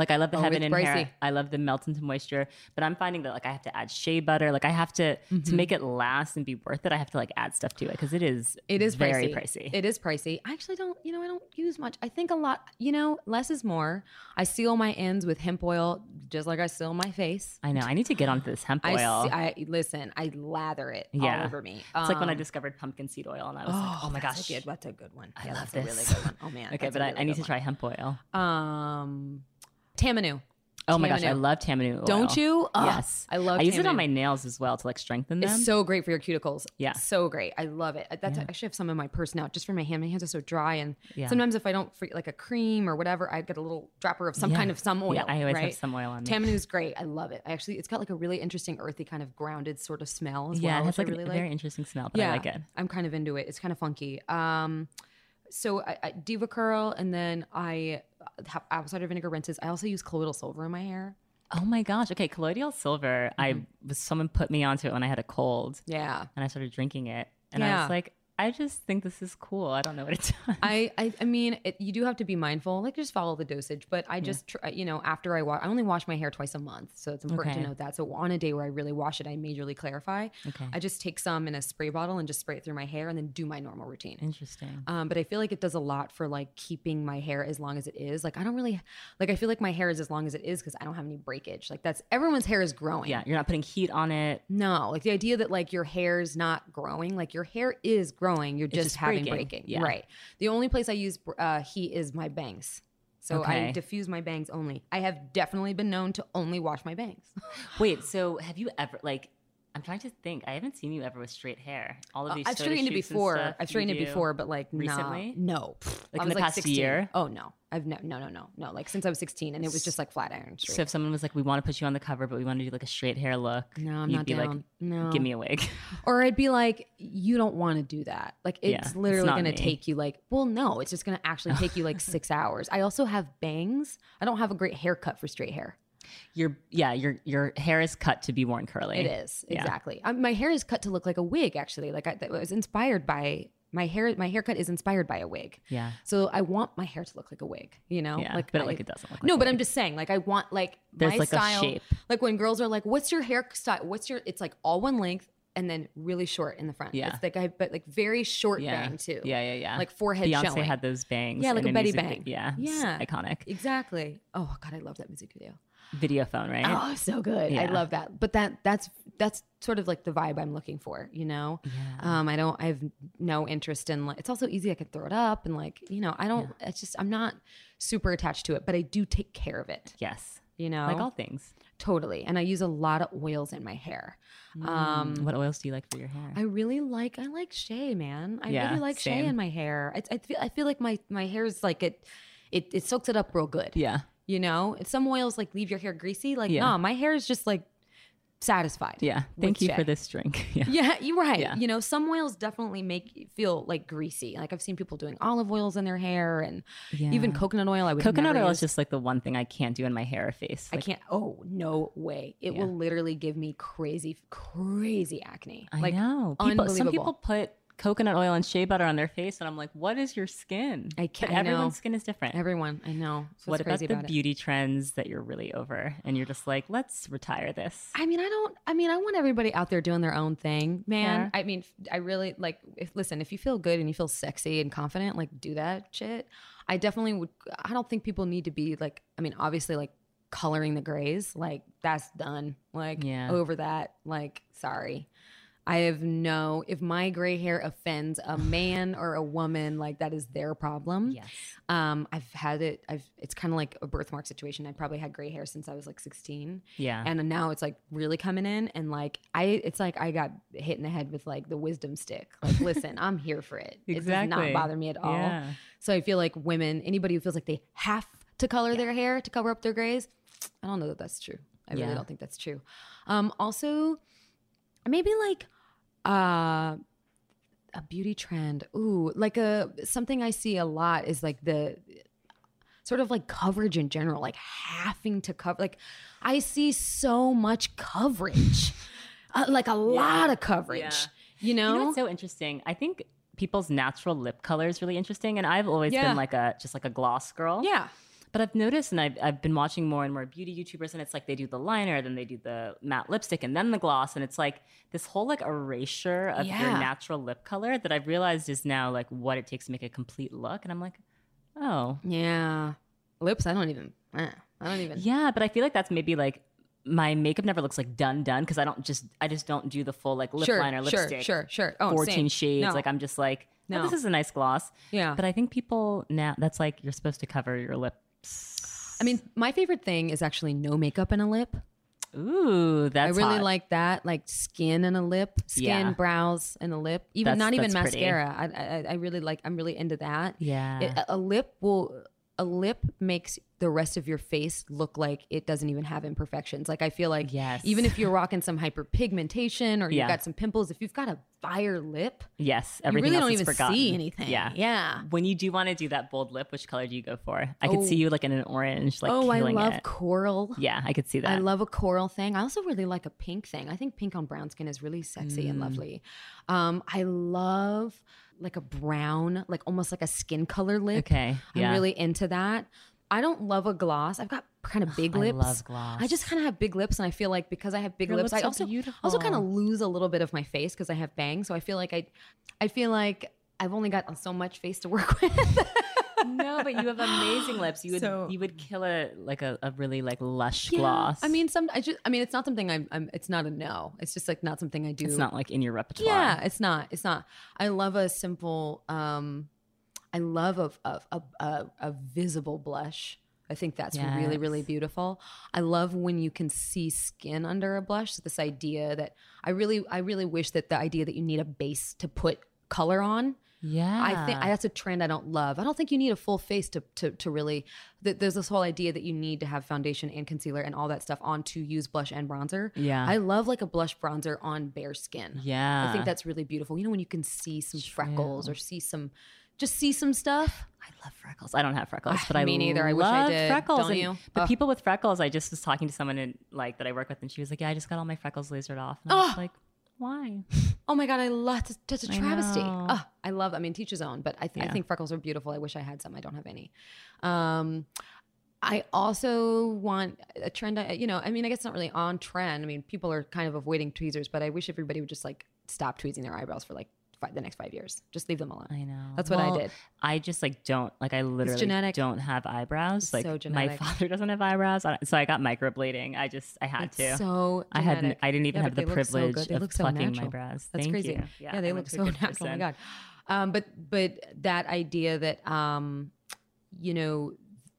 Like I love the Oh, heaven pricey. hair. I love the melt into moisture. But I'm finding that like I have to add shea butter. Like I have to Mm-hmm. to make it last and be worth it. I have to like add stuff to it because it is It is very pricey. pricey. It is pricey. I actually don't, you know, I don't use much. I think a lot, you know, less is more. I seal my ends with hemp oil, just like I seal my face. I know. I need to get onto this hemp oil. se- I listen. I lather it all over me. it's like when I Um, discovered pumpkin seed oil, and I was like, "Oh my gosh!" good, that's a good one. I yeah, love that's this. a really good one. Oh man. <laughs> okay, but really I need good to try hemp oil. Um, Tamanu. Oh my gosh, I love Tamanu oil. Don't you? Ugh, yes, I love I use it on Tamanu. my nails as well to like strengthen them. It's so great for your cuticles. Yeah. so great. I love it. That's I actually have some in my purse now, just for my hand. My hands are so dry, and Yeah. sometimes if I don't free, like a cream or whatever, I get a little dropper of some Yeah. kind of some oil. Yeah, I always right? have some oil on me. Tamanu's great. I love it. I actually, it's got like a really interesting, earthy kind of grounded sort of smell as yeah, well. it has like I really a like. very interesting smell, but I like it. I'm kind of into it. It's kind of funky. Um, so I, I DevaCurl, and then I have apple cider vinegar rinses. I also use colloidal silver in my hair. Oh my gosh. Okay, colloidal silver. I Mm-hmm. was someone put me onto it when I had a cold, Yeah. and I started drinking it, and I was like, I just think this is cool. I don't know what it <laughs> does. I, I, I mean, it, you do have to be mindful, like just follow the dosage. But I just, tr- you know, after I wash, I only wash my hair twice a month, so it's important Okay. to note that. So on a day where I really wash it, I majorly clarify. Okay. I just take some in a spray bottle and just spray it through my hair, and then do my normal routine. Interesting. Um, but I feel like it does a lot for like keeping my hair as long as it is. Like I don't really like. I feel like my hair is as long as it is because I don't have any breakage. Like that's everyone's hair is growing. Yeah, you're not putting heat on it. No, like the idea that like your hair's not growing, like your hair is growing, you're just, just having breaking. breaking. Yeah. Right. The only place I use uh, heat is my bangs. So I diffuse my bangs only. I have definitely been known to only wash my bangs. <laughs> Wait, so have you ever like? I'm trying to think. I haven't seen you ever with straight hair. All of these. Uh, I've straightened it before. I've straightened it before, but like Recently? no, no. Like I in the past 16. year? Oh no, I've no, no, no, no, no. Like since I was 16, and it was just like flat iron straight. So if someone was like, "We want to put you on the cover, but we want to do like a straight hair look," No, I'm you'd not be like. No. "Give me a wig." <laughs> Or I'd be like, you don't want to do that. Like, it's it's literally going to take you like, well, no, it's just going to actually take you like <laughs> six hours. I also have bangs. I don't have a great haircut for straight hair. Your yeah, your your hair is cut to be worn curly. It is Yeah. exactly. Um, my hair is cut to look like a wig. Actually, like I, that was inspired by my hair. My haircut is inspired by a wig. Yeah. So I want my hair to look like a wig. You know, Yeah, like but I- like it doesn't look like no, but I'm just saying, like I want like There's my like a style. shape. Like when girls are like, "What's your hairstyle? What's your?" It's like all one length and then really short in the front. Yeah. it's like I but like very short Yeah. bang too. Yeah, yeah, yeah. Like forehead Beyonce showing. had those bangs. Yeah, like a Betty music Bang. Yeah, Yeah. iconic. Exactly. Oh god, I love that music video. Video phone, right? Oh, so good. I love that. But that that's that's sort of like the vibe I'm looking for, you know? Yeah. Um, I don't I have no interest in like it's also easy I could throw it up and like, you know, I don't it's just I'm not super attached to it, but I do take care of it, Yes, you know? like all things. totally. And I use a lot of oils in my hair. Um what oils do you like for your hair? I really like I like Shea, man. I Yeah, really like Shea in my hair. I, I feel I feel like my my hair is like it it it soaks it up real good. yeah, You know, some oils like leave your hair greasy. Like, Yeah. nah, my hair is just like satisfied. yeah. Thank you for this drink. <laughs> Yeah, Yeah, you're right. Yeah. You know, some oils definitely make you feel like greasy. Like I've seen people doing olive oils in their hair and even coconut oil. I would coconut oil use. is just like the one thing I can't do in my hair or face. I can't. Oh no way! It Yeah. will literally give me crazy, crazy acne. I like know. People, some people put coconut oil and shea butter on their face, and I'm like, what is your skin? I can't- But everyone's skin is different. Everyone, I know. So what about the about it? beauty trends that you're really over, and you're just like, let's retire this? I mean, I don't. I mean, I want everybody out there doing their own thing, man. Fair. I mean, I really like. If listen, if you feel good and you feel sexy and confident, like do that shit. I definitely would. I don't think people need to be like. I mean, obviously, like coloring the grays, like that's done. Like Yeah. over that. Like sorry. I have no, if my gray hair offends a man or a woman, like that is their problem. Yes. Um, I've had it, I've, it's kind of like a birthmark situation. I probably had gray hair since I was like 16. Yeah. And now it's like really coming in. And like, I, it's like I got hit in the head with like the wisdom stick. Like, <laughs> listen, I'm here for it. Exactly. It does not bother me at all. Yeah. So I feel like women, anybody who feels like they have to color their hair to cover up their grays, I don't know that that's true. I really don't think that's true. Um, also, maybe like uh, a beauty trend. Ooh, like a something I see a lot is like the sort of like coverage in general, like having to cover. Like I see so much coverage, <laughs> uh, like a lot of coverage. Yeah. You know, You know what's so interesting? I think people's natural lip color is really interesting, and I've always Yeah. been like a just like a gloss girl. yeah. But I've noticed, and I've, I've been watching more and more beauty YouTubers, and it's like they do the liner, then they do the matte lipstick, and then the gloss, and it's like this whole like erasure of your natural lip color that I've realized is now like what it takes to make a complete look, and I'm like, oh, Yeah. Lips, I don't even, eh, I don't even. yeah, but I feel like that's maybe like my makeup never looks like done done because I don't just I just don't do the full like lip sure, liner sure, lipstick. sure, sure. Oh, 14 same. shades. No. Like I'm just like, oh, No. this is a nice gloss. Yeah. But I think people now that's like you're supposed to cover your lips. I mean, my favorite thing is actually no makeup in a lip. Ooh, that's I really hot. like that, like skin and a lip, skin, Yeah. brows and a lip. Even That's- not even mascara. I, I I really like. I'm really into that. Yeah. It- a lip will. A lip makes the rest of your face look like it doesn't even have imperfections. Like I feel like Yes. even if you're rocking some hyperpigmentation or you've Yeah. got some pimples, if you've got a fire lip, yes, you really don't even forgotten. see anything. Yeah. Yeah. When you do want to do that bold lip, which color do you go for? I could Oh. see you like in an orange, like oh, I love it. coral. Yeah, I could see that. I love a coral thing. I also really like a pink thing. I think pink on brown skin is really sexy Mm. and lovely. Um, I love like a brown, like almost like a skin color lip. Okay, I'm really into that. I don't love a gloss. I've got kind of <gasps> big lips. I love gloss. I just kind of have big lips, and I feel like because I have big Your lips, lips I also beautiful. also kind of lose a little bit of my face because I have bangs. So I feel like I, I feel like I've only got so much face to work <laughs> with. no, but you have amazing <gasps> lips. You would So- you would kill a like a, a really like lush Yeah. gloss. I mean, some. I just. I mean, it's not something I'm. I'm. It's not a no. It's just like not something I do. it's not like in your repertoire. Yeah, it's not. It's not. I love a simple. um I love a a a, a, a visible blush. I think that's really really beautiful. I love when you can see skin under a blush. So this idea that I really I really wish that the idea that you need a base to put color on. Yeah. I think that's a trend I don't love. I don't think you need a full face to to, to really. Th- there's this whole idea that you need to have foundation and concealer and all that stuff on to use blush and bronzer. Yeah. I love like a blush bronzer on bare skin. Yeah. I think that's really beautiful. You know, when you can see some freckles or see some, just see some stuff. I love freckles. I don't have freckles, but I Ah, me neither. I wish I did. Freckles, Don't and- you? But Ugh. people with freckles, I just was talking to someone in, like that I work with, and she was like, "Yeah, I just got all my freckles lasered off." And I was Oh. like, "Why?" Oh my god, I love that's, that's a I travesty. know. Oh, I love. I mean, teach his own, but I, th- I think freckles are beautiful. I wish I had some. I don't have any. Um, I also want a trend. I- You know, I mean, I guess it's not really on trend. I mean, people are kind of avoiding tweezers, but I wish everybody would just like stop tweezing their eyebrows for like the next five years. Just leave them alone. I know. That's what I did. I just like don't like I literally genetic. don't have eyebrows. Like so my father <laughs> doesn't have eyebrows, so I got microblading. I just I had It's to. so I had. I didn't even Yeah, have the look so privilege of look so plucking my brows. That's Thank crazy. you. Yeah, they I'm look so natural. Oh my god. Um, but but that idea that um, you know,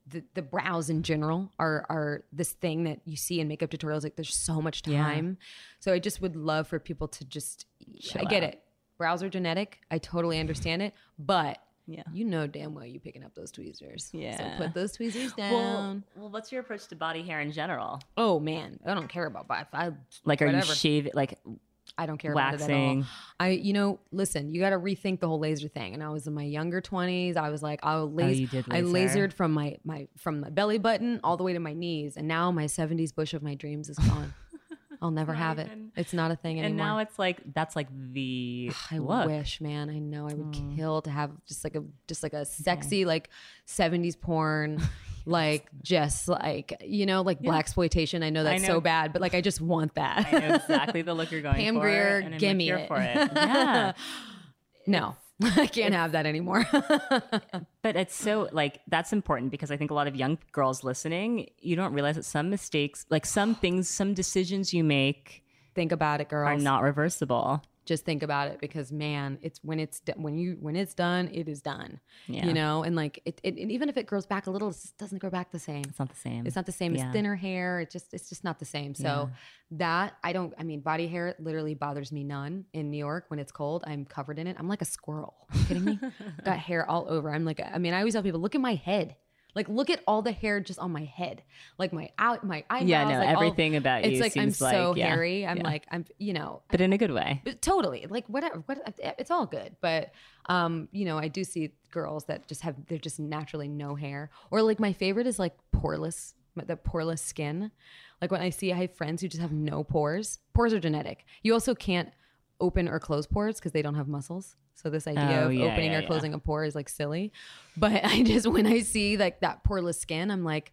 the the brows in general are are this thing that you see in makeup tutorials. Like there's so much Yeah. time. So I just would love for people to just. I get out. it. Brows are genetic. I totally understand it, but. Yeah. You know damn well you picking up those tweezers. Yeah. So put those tweezers down. Well, well, what's your approach to body hair in general? oh man, I don't care about body. I Like, are Whatever. you shaving? Like, I don't care about it at all. Waxing. I, you know, listen, you got to rethink the whole laser thing. And I was in my younger twenties. I was like, I'll oh, laser. Oh, you did I lasered from my my from my belly button all the way to my knees, and now my seventies bush of my dreams is gone. I'll never have it. It's not a thing and anymore. now it's like that's like the I look. wish, man. I know I would Mm. kill to have just like a just like a sexy like seventies porn. <laughs> Like just like you know, like blaxploitation. I know that's so know. bad, but like I just want that. I know exactly the look you're <laughs> going Pam for. Grier, and I'm gimme it. for it. Yeah. <laughs> no, <laughs> I can't have that anymore. <laughs> But it's so like that's important because I think a lot of young girls listening, you don't realize that some mistakes, like some things, some decisions you make Think about it, girls. are not reversible. Just think about it because man, it's when it's when you when it's done, it is done. Yeah. You know, and like it, it, and even if it grows back a little, it just doesn't grow back the same. It's not the same. It's not the same. Yeah. It's thinner hair. It just it's just not the same. So that I don't. I mean, body hair literally bothers me none. In New York, when it's cold, I'm covered in it. I'm like a squirrel. Kidding me? <laughs> Got hair all over. I'm like. I mean, I always tell people, look at my head. Like, look at all the hair just on my head. Like my out, my eyebrows. Yeah, no, like all- everything about you. It's like I'm so like- yeah, hairy. I'm yeah. like I'm. You know. but in a good way. But totally like whatever what it's all good but um you know i do see girls that just have they're just naturally no hair or like my favorite is like poreless the poreless skin like when i see i have friends who just have no pores pores are genetic you also can't open or close pores because they don't have muscles so this idea Oh, of yeah, opening yeah, or yeah. closing a pore is like silly but <laughs> i just when i see like that poreless skin i'm like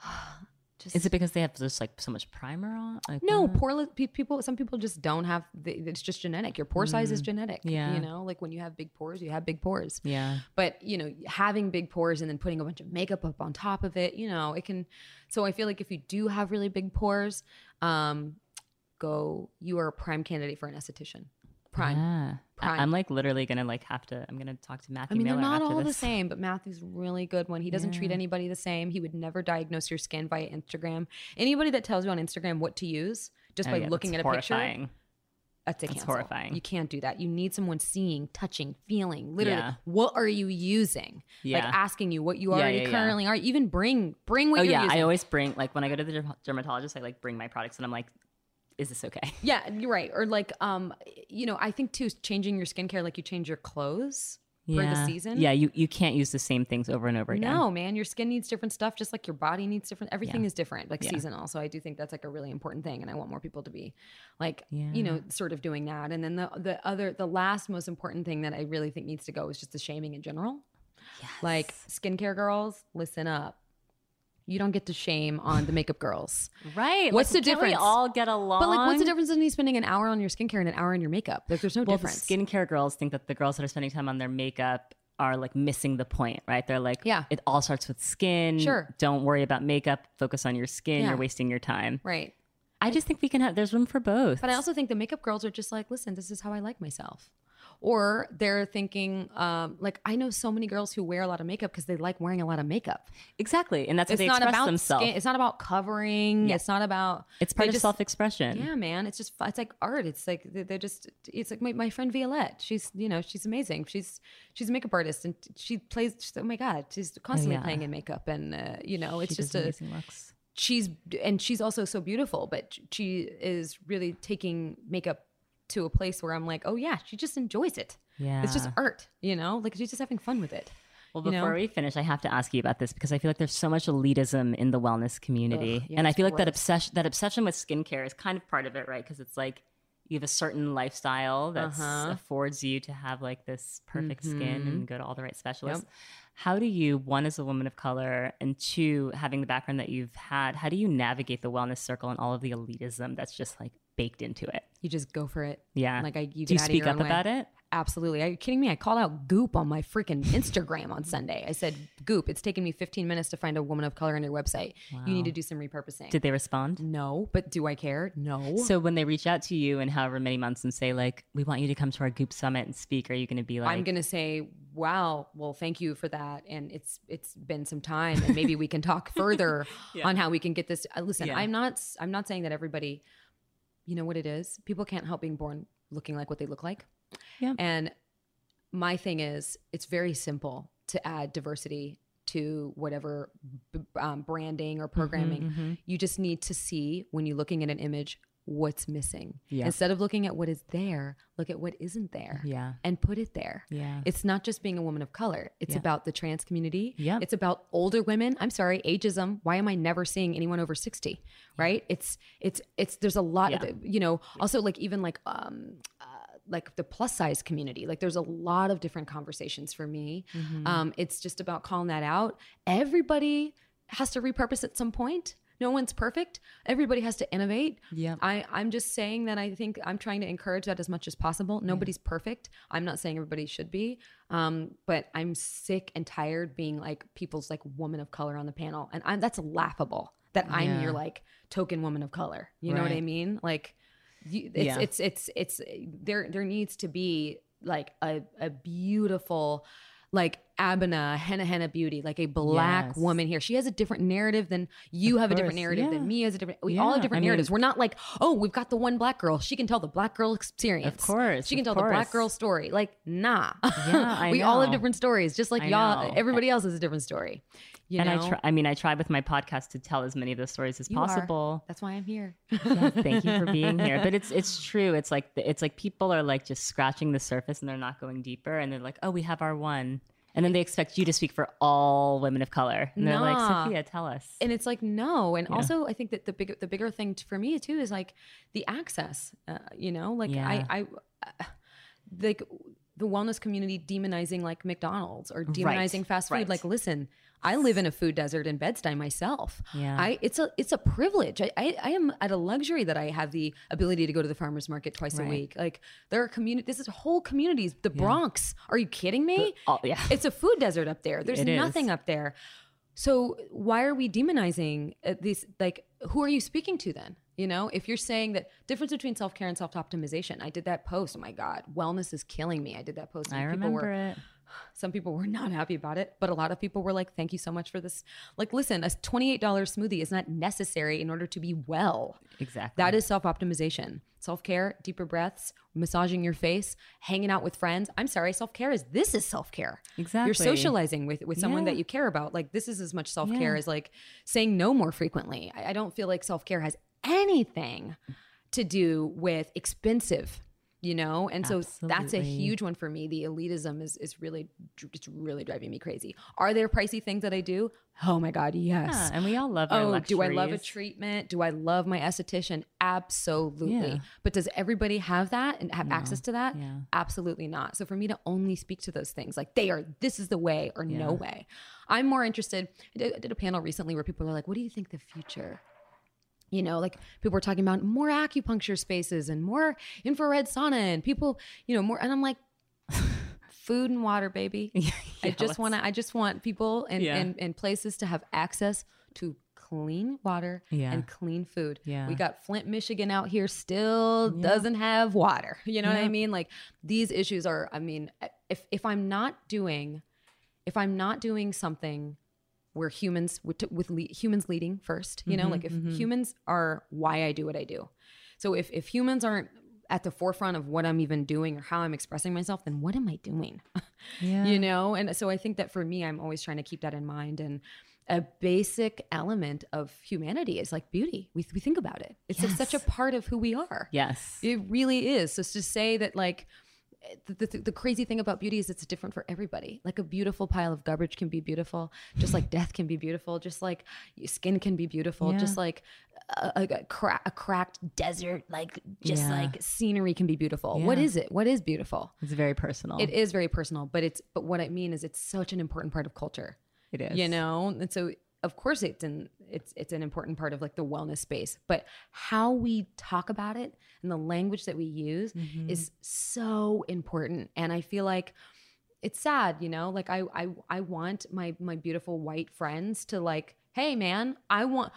<sighs> just Is it because they have just like so much primer on? Like, no, poreless pe- people. Some people just don't have. The, it's just genetic. Your pore size is genetic. Mm. Yeah. you know, like when you have big pores, you have big pores. Yeah. But you know, having big pores and then putting a bunch of makeup up on top of it, you know, it can. So I feel like if you do have really big pores, um, go. You are a prime candidate for an esthetician. Prime. Yeah. Prime. I'm like literally gonna like have to. I'm gonna talk to Matthew. I mean, Miller they're not all the same, but Matthew's really good one. He doesn't treat anybody the same. He would never diagnose your skin via Instagram. Anybody that tells you on Instagram what to use just Oh, by yeah, looking at a picture that's a That's horrifying. You can't do that. You need someone seeing, touching, feeling. Literally, Yeah. what are you using? Like Yeah. asking you what you Yeah, already yeah, yeah. currently are. Even bring bring what Oh you're yeah, using. I always bring like when I go to the dermatologist, I like bring my products and I'm like, is this okay? <laughs> yeah, you're right. Or like, um, you know, I think too, changing your skincare like you change your clothes for the season. Yeah, you you can't use the same things over and over again. No, man, your skin needs different stuff, just like your body needs different. Everything is different, like seasonal. So I do think that's like a really important thing, and I want more people to be, like, you know, sort of doing that. And then the the other, the last most important thing that I really think needs to go is just the shaming in general. Like skincare girls, listen up. You don't get to shame on the makeup girls. Right. What's like, the can't we all get along. But like, what's the difference in you spending an hour on your skincare and an hour on your makeup? Like, there's no Well, difference. the skincare girls think that the girls that are spending time on their makeup are like missing the point, right? They're like, Yeah. it all starts with skin. Sure. Don't worry about makeup. Focus on your skin. Yeah. You're wasting your time. right. I just think we can have. There's room for both. But I also think the makeup girls are just like, listen, this is how I like myself. Or they're thinking, um, like, I know so many girls who wear a lot of makeup because they like wearing a lot of makeup. exactly, and that's It's how they not express about themselves. skin. It's not about covering. Yeah. It's not about. it's part of just- self-expression. Yeah, man. It's just it's like art. It's like they- they're just it's like my, my friend Violette. She's you know she's amazing. She's she's a makeup artist and she plays. she's- oh my god, she's constantly yeah. playing in makeup and uh, you know it's She just a amazing looks. she's and she's also so beautiful but she is really taking makeup to a place where i'm like oh yeah she just enjoys it Yeah. it's just art you know like she's just having fun with it Well, you know? before we finish, I have to ask you about this because I feel like there's so much elitism in the wellness community, Ugh, yeah, and I feel like that obsession that obsession with skincare is kind of part of it, right? Because it's like you have a certain lifestyle that Uh-huh. affords you to have like this perfect skin Mm-hmm. and go to all the right specialists. How do you, one, as a woman of color, and two, having the background that you've had, how do you navigate the wellness circle and all of the elitism that's just like baked into it? you just go for it Yeah. like i you do you speak up way. about it? absolutely are you kidding me i called out goop on my freaking instagram on sunday i said goop it's taken me 15 minutes to find a woman of color on your website you need to do some repurposing Did they respond? no but do i care no So when they reach out to you in however many months and say like, we want you to come to our Goop Summit and speak, are you going to be like, I'm gonna say, wow, well, thank you for that, and it's it's been some time, and maybe we can talk <laughs> further on how we can get this. Uh, listen, Yeah. I'm not I'm not saying that everybody, you know what it is. People can't help being born looking like what they look like. Yeah. And my thing is, it's very simple to add diversity to whatever b- um, branding or programming. Mm-hmm, You just need to see when you're looking at an image what's missing. Yeah. Instead of looking at what is there, look at what isn't there yeah, and put it there. Yeah. It's not just being a woman of color. It's Yeah. about the trans community. Yep. It's about older women. I'm sorry, ageism. Why am I never seeing anyone over 60? Right? It's it's it's there's a lot Yeah. of you know, also like even like um uh, like the plus size community. Like there's a lot of different conversations for me. Mm-hmm. Um it's just about calling that out. Everybody has to repurpose at some point. No one's perfect. Everybody has to innovate. Yeah. I, I'm just saying that I think I'm trying to encourage that as much as possible. Nobody's perfect. I'm not saying everybody should be. Um, but I'm sick and tired being like people's like woman of color on the panel. And I'm, that's laughable that I'm Yeah. your like token woman of color. You know what I mean? Like, You, it's, Yeah. it's it's it's there. There needs to be like a a beautiful, like Abena Hanahana Beauty, like a black Yes. woman here. She has a different narrative than you Of have a different narrative yeah. than me has a different. We all have different I mean- narratives. We're not like, oh, we've got the one black girl. She can tell the black girl experience. Of course, she can tell the black girl story. Like, nah. Yeah, <laughs> I we all have different stories, just like I y'all. know. Everybody else has a different story. You and know? I try. I mean, I try with my podcast to tell as many of those stories as You are. possible. That's why I'm here. Yeah, thank you for <laughs> being here. But it's it's true. It's like it's like people are like just scratching the surface and they're not going deeper. And they're like, oh, we have our one, and then they expect you to speak for all women of color. And they're like, Nah. Sophia, tell us. and it's like no and also i think that the bigger the bigger thing t- for me too is like the access uh, you know like Yeah. i i uh, like the wellness community demonizing like mcdonald's or demonizing fast food right. like listen i live in a food desert in bed-stuy myself Yeah. i it's a it's a privilege I, I i am at a luxury that i have the ability to go to the farmers market twice a week like there are community this is whole communities the bronx are you kidding me oh, yeah. it's a food desert up there there's It is. nothing up there so why are we demonizing uh, these? Like, who are you speaking to then? You know, if you're saying that difference between self care and self optimization, I did that post. Oh my God, wellness is killing me. I did that post. I people remember were, it. Some people were <laughs> not happy about it, but a lot of people were like, "Thank you so much for this." Like, listen, a twenty-eight dollars smoothie is not necessary in order to be well. Exactly. That is self optimization. Self care, deeper breaths, massaging your face, hanging out with friends. I'm sorry, self care is this is self care. Exactly. You're socializing with with someone Yeah. that you care about. Like this is as much self care Yeah. as like saying no more frequently. I, I don't feel like self care has anything to do with expensive. You know, and so that's a huge one for me. The elitism is is really it's really driving me crazy. Are there pricey things that I do? Oh my god, yes. Yeah, and we all love our Oh, do I love a treatment? Do I love my esthetician? Absolutely. Yeah. But does everybody have that and have access to that? Yeah. Absolutely not. So for me to only speak to those things, like they are, this is the way or no way. I'm more interested. I did, I did a panel recently where people are like, what do you think the future? You know, like people were talking about more acupuncture spaces and more infrared sauna and people, you know, more. And I'm like, <laughs> food and water, baby. <laughs> I just want to. I just want people and, Yeah. and and places to have access to clean water Yeah. and clean food. Yeah. We got Flint, Michigan out here still doesn't have water. You know what I mean? Like these issues are. I mean, if if I'm not doing, if I'm not doing something where humans with, with le- humans leading first, you know, Mm-hmm, like if humans are why I do what I do. So if if humans aren't at the forefront of what I'm even doing or how I'm expressing myself, then what am I doing? <laughs> Yeah. you know and so i think that for me i'm always trying to keep that in mind and a basic element of humanity is like beauty we, we think about it it's just such a part of who we are Yes. it really is so to say that like the, the, the crazy thing about beauty is it's different for everybody like a beautiful pile of garbage can be beautiful just like death can be beautiful just like skin can be beautiful Yeah. just like a, a, cra- a cracked desert like just Yeah. like scenery can be beautiful what Yeah. is it what is beautiful It's very personal. it is very personal, but it's but what I mean is it's such an important part of culture. It is. You know? And so of course it's an it's it's an important part of like the wellness space. But how we talk about it and the language that we use Mm-hmm. is so important. And I feel like it's sad, you know? Like I I I want my my beautiful white friends to like, hey man, I want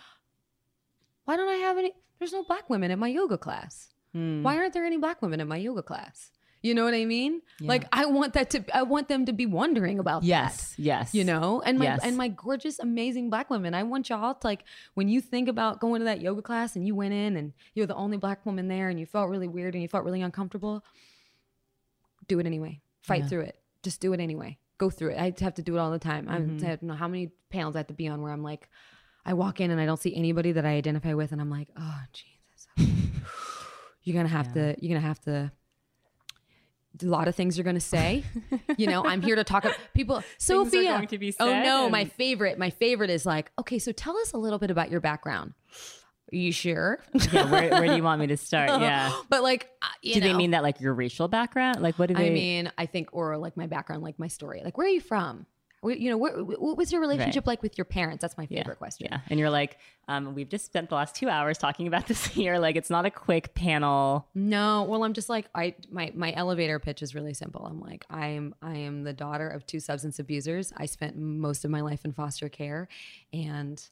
why don't I have any there's no black women in my yoga class. Hmm. Why aren't there any black women in my yoga class? You know what I mean? Like I want that to I want them to be wondering about Yes. that. Yes. You know, and my Yes. and my gorgeous, amazing black women. I want y'all to like when you think about going to that yoga class and you went in and you're the only black woman there and you felt really weird and you felt really uncomfortable. Do it anyway. Fight Yeah. through it. Just do it anyway. Go through it. I have to do it all the time. Mm-hmm. I don't know how many panels I have to be on where I'm like, I walk in and I don't see anybody that I identify with, and I'm like, oh Jesus, <laughs> you're gonna have to, you're gonna have to. A lot of things you're gonna say, you know. I'm here to talk. About, people, <laughs> Sophia. going to be oh said no, my favorite. My favorite is like, okay, so tell us a little bit about your background. Are you sure? Yeah, where, where do you want me to start? <laughs> Yeah. but like, uh, you Do they mean that like your racial background? Like what do they I mean, I think, or like my background, like my story. Like, where are you from? You know, where, what was your relationship like with your parents? That's my yeah, favorite question. Yeah. And you're like, um, we've just spent the last two hours talking about this <laughs> here. Like it's not a quick panel. No, well, I'm just like I my my elevator pitch is really simple. I'm like I am I am the daughter of two substance abusers. I spent most of my life in foster care, and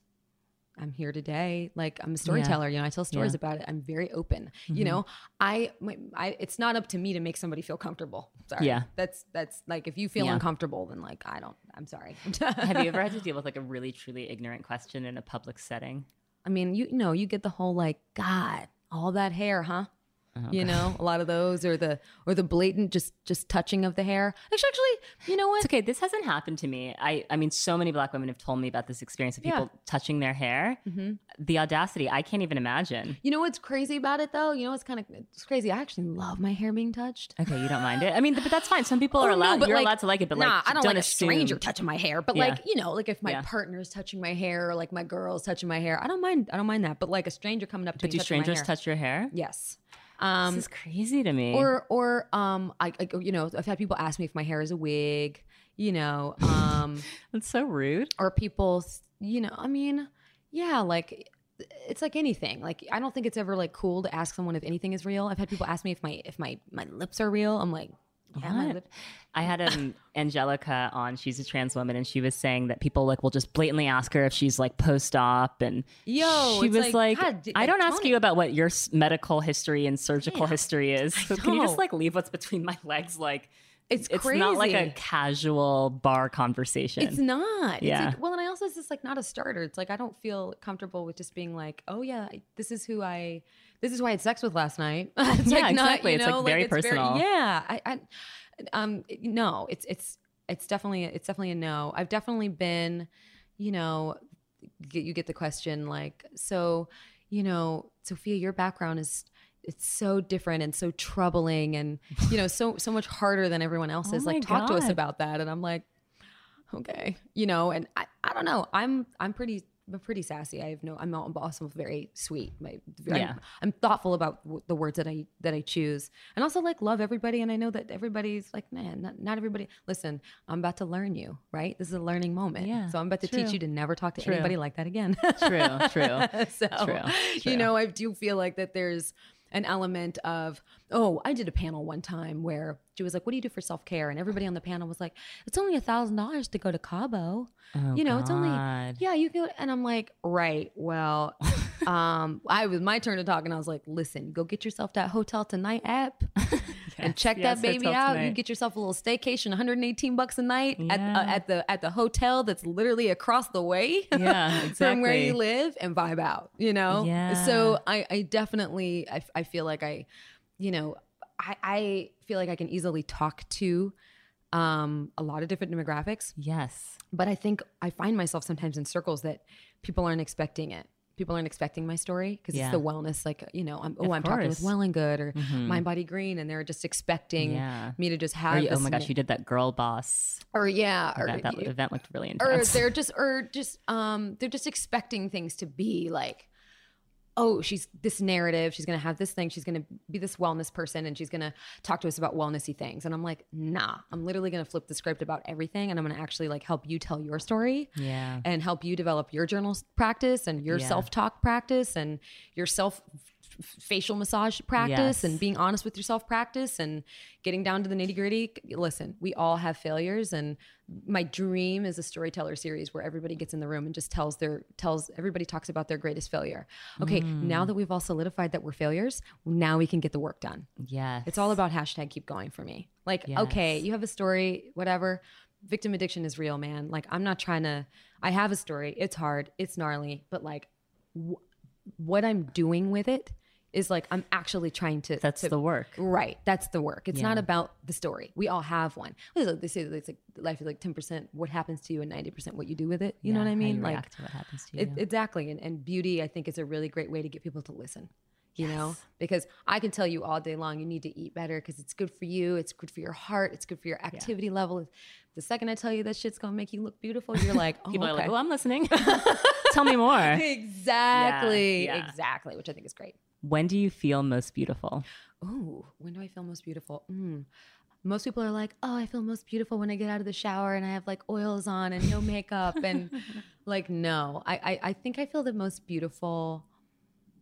I'm here today. Like I'm a storyteller, you know, I tell stories Yeah. about it. I'm very open. You mm-hmm. know, I, my, I, it's not up to me to make somebody feel comfortable. Sorry. Yeah. That's, that's like, if you feel Yeah. uncomfortable, then like, I don't, I'm sorry. <laughs> Have you ever had to deal with like a really truly ignorant question in a public setting? I mean, you know, you get the whole like, God, all that hair, huh? You know, a lot of those, or the or the blatant just just touching of the hair. Actually, actually, you know what? It's okay. This hasn't happened to me. I, I mean, so many black women have told me about this experience of people Yeah. Mm-hmm. touching their hair. The audacity, I can't even imagine. You know what's crazy about it though? You know what's kind of it's crazy. I actually love my hair being touched. Okay, you don't mind it. I mean, but that's fine. Some people are Oh, no, allowed. but, you're like, allowed to like it, but nah, like, I don't like a stranger touching my hair. But Yeah. like, you know, like if my Yeah. partner's touching my hair or like my girl's touching my hair, I don't mind. I don't mind that. But like a stranger coming up to But me, do strangers touch your hair? Yes. Um, this is crazy to me. or or um, I, I you know I've had people ask me if my hair is a wig. You know, um, <laughs> That's so rude. or people, you know, I mean, yeah, like it's like anything. Like I don't think it's ever like cool to ask someone if anything is real. I've had people ask me if my if my my lips are real. I'm like, yeah, my lip. I had um, <laughs> Angelica on. She's a trans woman, and she was saying that people like will just blatantly ask her if she's like post-op, and Yo, she was like, like, God, "I don't ask you about what your s- medical history and surgical Yeah, history is. So can you just like leave what's between my legs? Like, It's it's not like a casual bar conversation. It's not. Yeah. It's like, well, and I also it's just like not a starter. It's like I don't feel comfortable with just being like, oh yeah, this is who I, this is why I had sex with last night. <laughs> it's Yeah, like not, exactly. you It's, like, know, very personal. yeah, I, I, um, no, it's it's it's definitely it's definitely a no. I've definitely been, you know, get, you get the question like, so, you know, Sophia, your background is. It's so different and so troubling and you know so so much harder than everyone else's. <laughs> Oh like talk to us about that, and I'm like, okay you know and i, I don't know i'm i'm pretty I'm pretty sassy. I have no. I'm not- I'm very sweet. My, Yeah. I'm, I'm thoughtful about w- the words that I that I choose, and also like love everybody. And I know that everybody's like, man, not, not everybody. Listen, I'm about to learn you, right? This is a learning moment. Yeah, So I'm about to true. teach you to never talk to True. anybody like that again. true, true. <laughs> so True, true. you know i do feel like that there's an element of oh i did a panel one time where she was like what do you do for self-care and everybody on the panel was like it's only a thousand dollars to go to cabo. Oh, you know it's only yeah you go and i'm like right well <laughs> um i was my turn to talk and i was like listen go get yourself that hotel tonight app <laughs> and check yes, that baby out you get yourself a little staycation 118 bucks a night at, uh, at the at the hotel that's literally across the way <laughs> Yeah, from where you live and vibe out, you know? Yeah. So I, I definitely, I, I feel like I, you know, I, I feel like I can easily talk to um, a lot of different demographics, Yes. but I think I find myself sometimes in circles that people aren't expecting it. People aren't expecting my story because Yeah. it's the wellness, like, you know, I'm, oh, Of I'm talking with. Well and Good or Mind Body Green, and they're just expecting Yeah. me to just have you- oh my gosh, you did that girl boss or yeah, or event. That you- event looked really or they're just or just um they're just expecting things to be like oh she's this narrative she's gonna have this thing she's gonna be this wellness person and she's gonna talk to us about wellnessy things and i'm like nah i'm literally gonna flip the script about everything and i'm gonna actually like help you tell your story Yeah. and help you develop your journal practice and your Yeah. self-talk practice and your self facial massage practice Yes. and being honest with yourself practice and getting down to the nitty gritty. Listen, we all have failures, and my dream is a storyteller series where everybody gets in the room and just tells their tells everybody talks about their greatest failure. Okay, Mm. now that we've all solidified that we're failures, now we can get the work done. yes. It's all about hashtag keep going for me. Like, Yes. okay, you have a story, whatever. Victim addiction is real, man. Like, I'm not trying to, I have a story. It's hard, it's gnarly, but like, wh- what I'm doing with it is like, I'm actually trying to. That's to- the work. Right. That's the work. It's not about the story. We all have one. What is it? They say that it's like life is like 10% what happens to you and 90% what you do with it. You know what I mean? like, what happens to you. it, exactly. And, and beauty, I think, is a really great way to get people to listen. You know, because I can tell you all day long, you need to eat better because it's good for you. It's good for your heart. It's good for your activity level. The second I tell you that shit's gonna make you look beautiful, you're like, <laughs> oh, People okay. are like, "Oh, I'm listening. <laughs> Tell me more." exactly, Yeah, yeah. exactly, which I think is great. When do you feel most beautiful? Ooh, when do I feel most beautiful? Mm. Most people are like, oh, I feel most beautiful when I get out of the shower and I have like oils on and no <laughs> makeup. and <laughs> like, no, I, I, I think I feel the most beautiful.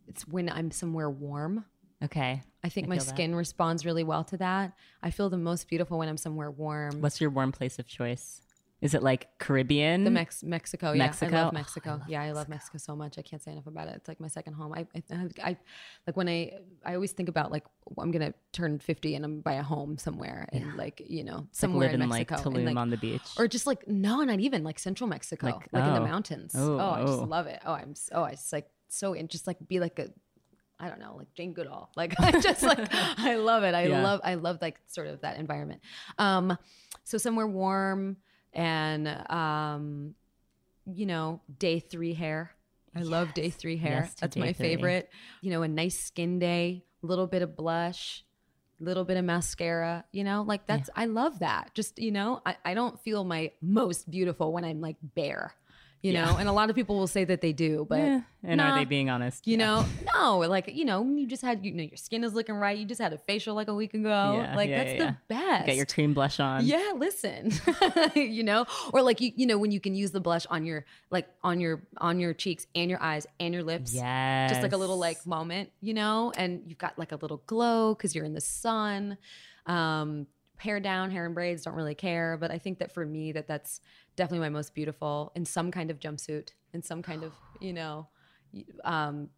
It's when I'm somewhere warm. Okay. I think I my feel that. skin responds really well to that. I feel the most beautiful when I'm somewhere warm. What's your warm place of choice? Is it like Caribbean? The Mex- Mexico, yeah. Mexico? I Oh, love Mexico. yeah, I love Mexico so much. I can't say enough about it. It's like my second home. I, I, I, like when I, I always think about like I'm gonna turn 50 and I'm buy a home somewhere and like you know like somewhere living in like Mexico, Tulum and, like, on the beach. or just like no, not even like central Mexico, like, Like, in the oh. mountains. Oh, Oh, I just oh. love it. Oh, I'm oh, I just like so and just like be like a. I don't know, like Jane Goodall. <laughs> Like I just like <laughs> I love it. I Yeah. love I love like sort of that environment. Um, so somewhere warm and um, you know, day three hair. I love day three hair. Yes That's my three. favorite. You know, a nice skin day, a little bit of blush, little bit of mascara, you know, like that's, I love that. Just, you know, I, I don't feel my most beautiful when I'm like bare, you know, and a lot of people will say that they do, but Eh, and are they being honest? you know, no, like, you know, you just had, you know, your skin is looking right. You just had a facial like a week ago. Yeah, like, yeah, that's yeah, the best. Get your cream blush on. Yeah, listen. <laughs> you know, or like you you know when you can use the blush on your like on your on your cheeks and your eyes and your lips. Yes. Just like a little like moment, you know, and you've got like a little glow cuz you're in the sun. Um hair down, hair and braids, don't really care, but I think that for me that that's definitely my most beautiful in some kind of jumpsuit, in some kind of, you know, y- um,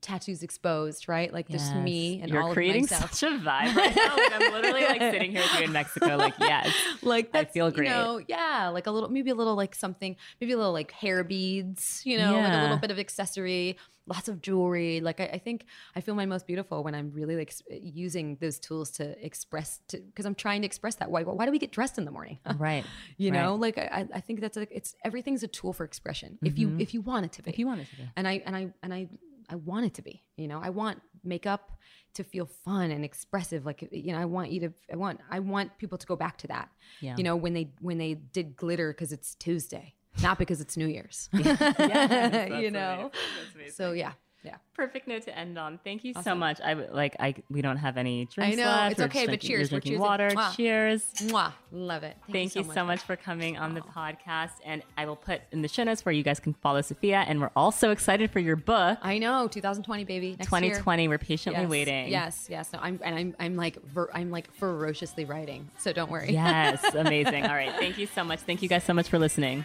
tattoos exposed, right? Like just me Yes. and You're all creating of myself. such a vibe right now. Like I'm literally like <laughs> sitting here with you in Mexico. Like yes, like I feel great. You know, yeah, like a little, maybe a little like something, maybe a little like hair beads. You know, like a little bit of accessory, lots of jewelry. Like I, I think I feel my most beautiful when I'm really like using those tools to express, to because I'm trying to express that. Why? Why do we get dressed in the morning? <laughs> right. You right. know, like I, I think that's like it's everything's a tool for expression. If you if you want it to be, Mm-hmm. If you wanted to. Be. and I and I and I I want it to be. You know, I want makeup to feel fun and expressive. Like you know, I want you to. I want. I want people to go back to that. Yeah. You know, when they when they did glitter because it's Tuesday, not because it's New Year's. <laughs> <laughs> that's you know. amazing. That's amazing. So yeah, yeah. Perfect note to end on. Thank you so much. I like. I we don't have any drinks I know, left. it's We're okay, but drinking- cheers, we're drinking water. Mwah. Cheers. Mwah. Love it. Thank you so much for coming on the podcast. And I will put in the show notes where you guys can follow Sophia. And we're all so excited for your book, I know, 2020, baby. Next year. 2020. We're patiently Yes, waiting. Yes, yes. No, I'm and I'm I'm like ver- I'm like ferociously writing. So don't worry. Yes. <laughs> Amazing. All right. Thank you so much. Thank you guys so much for listening.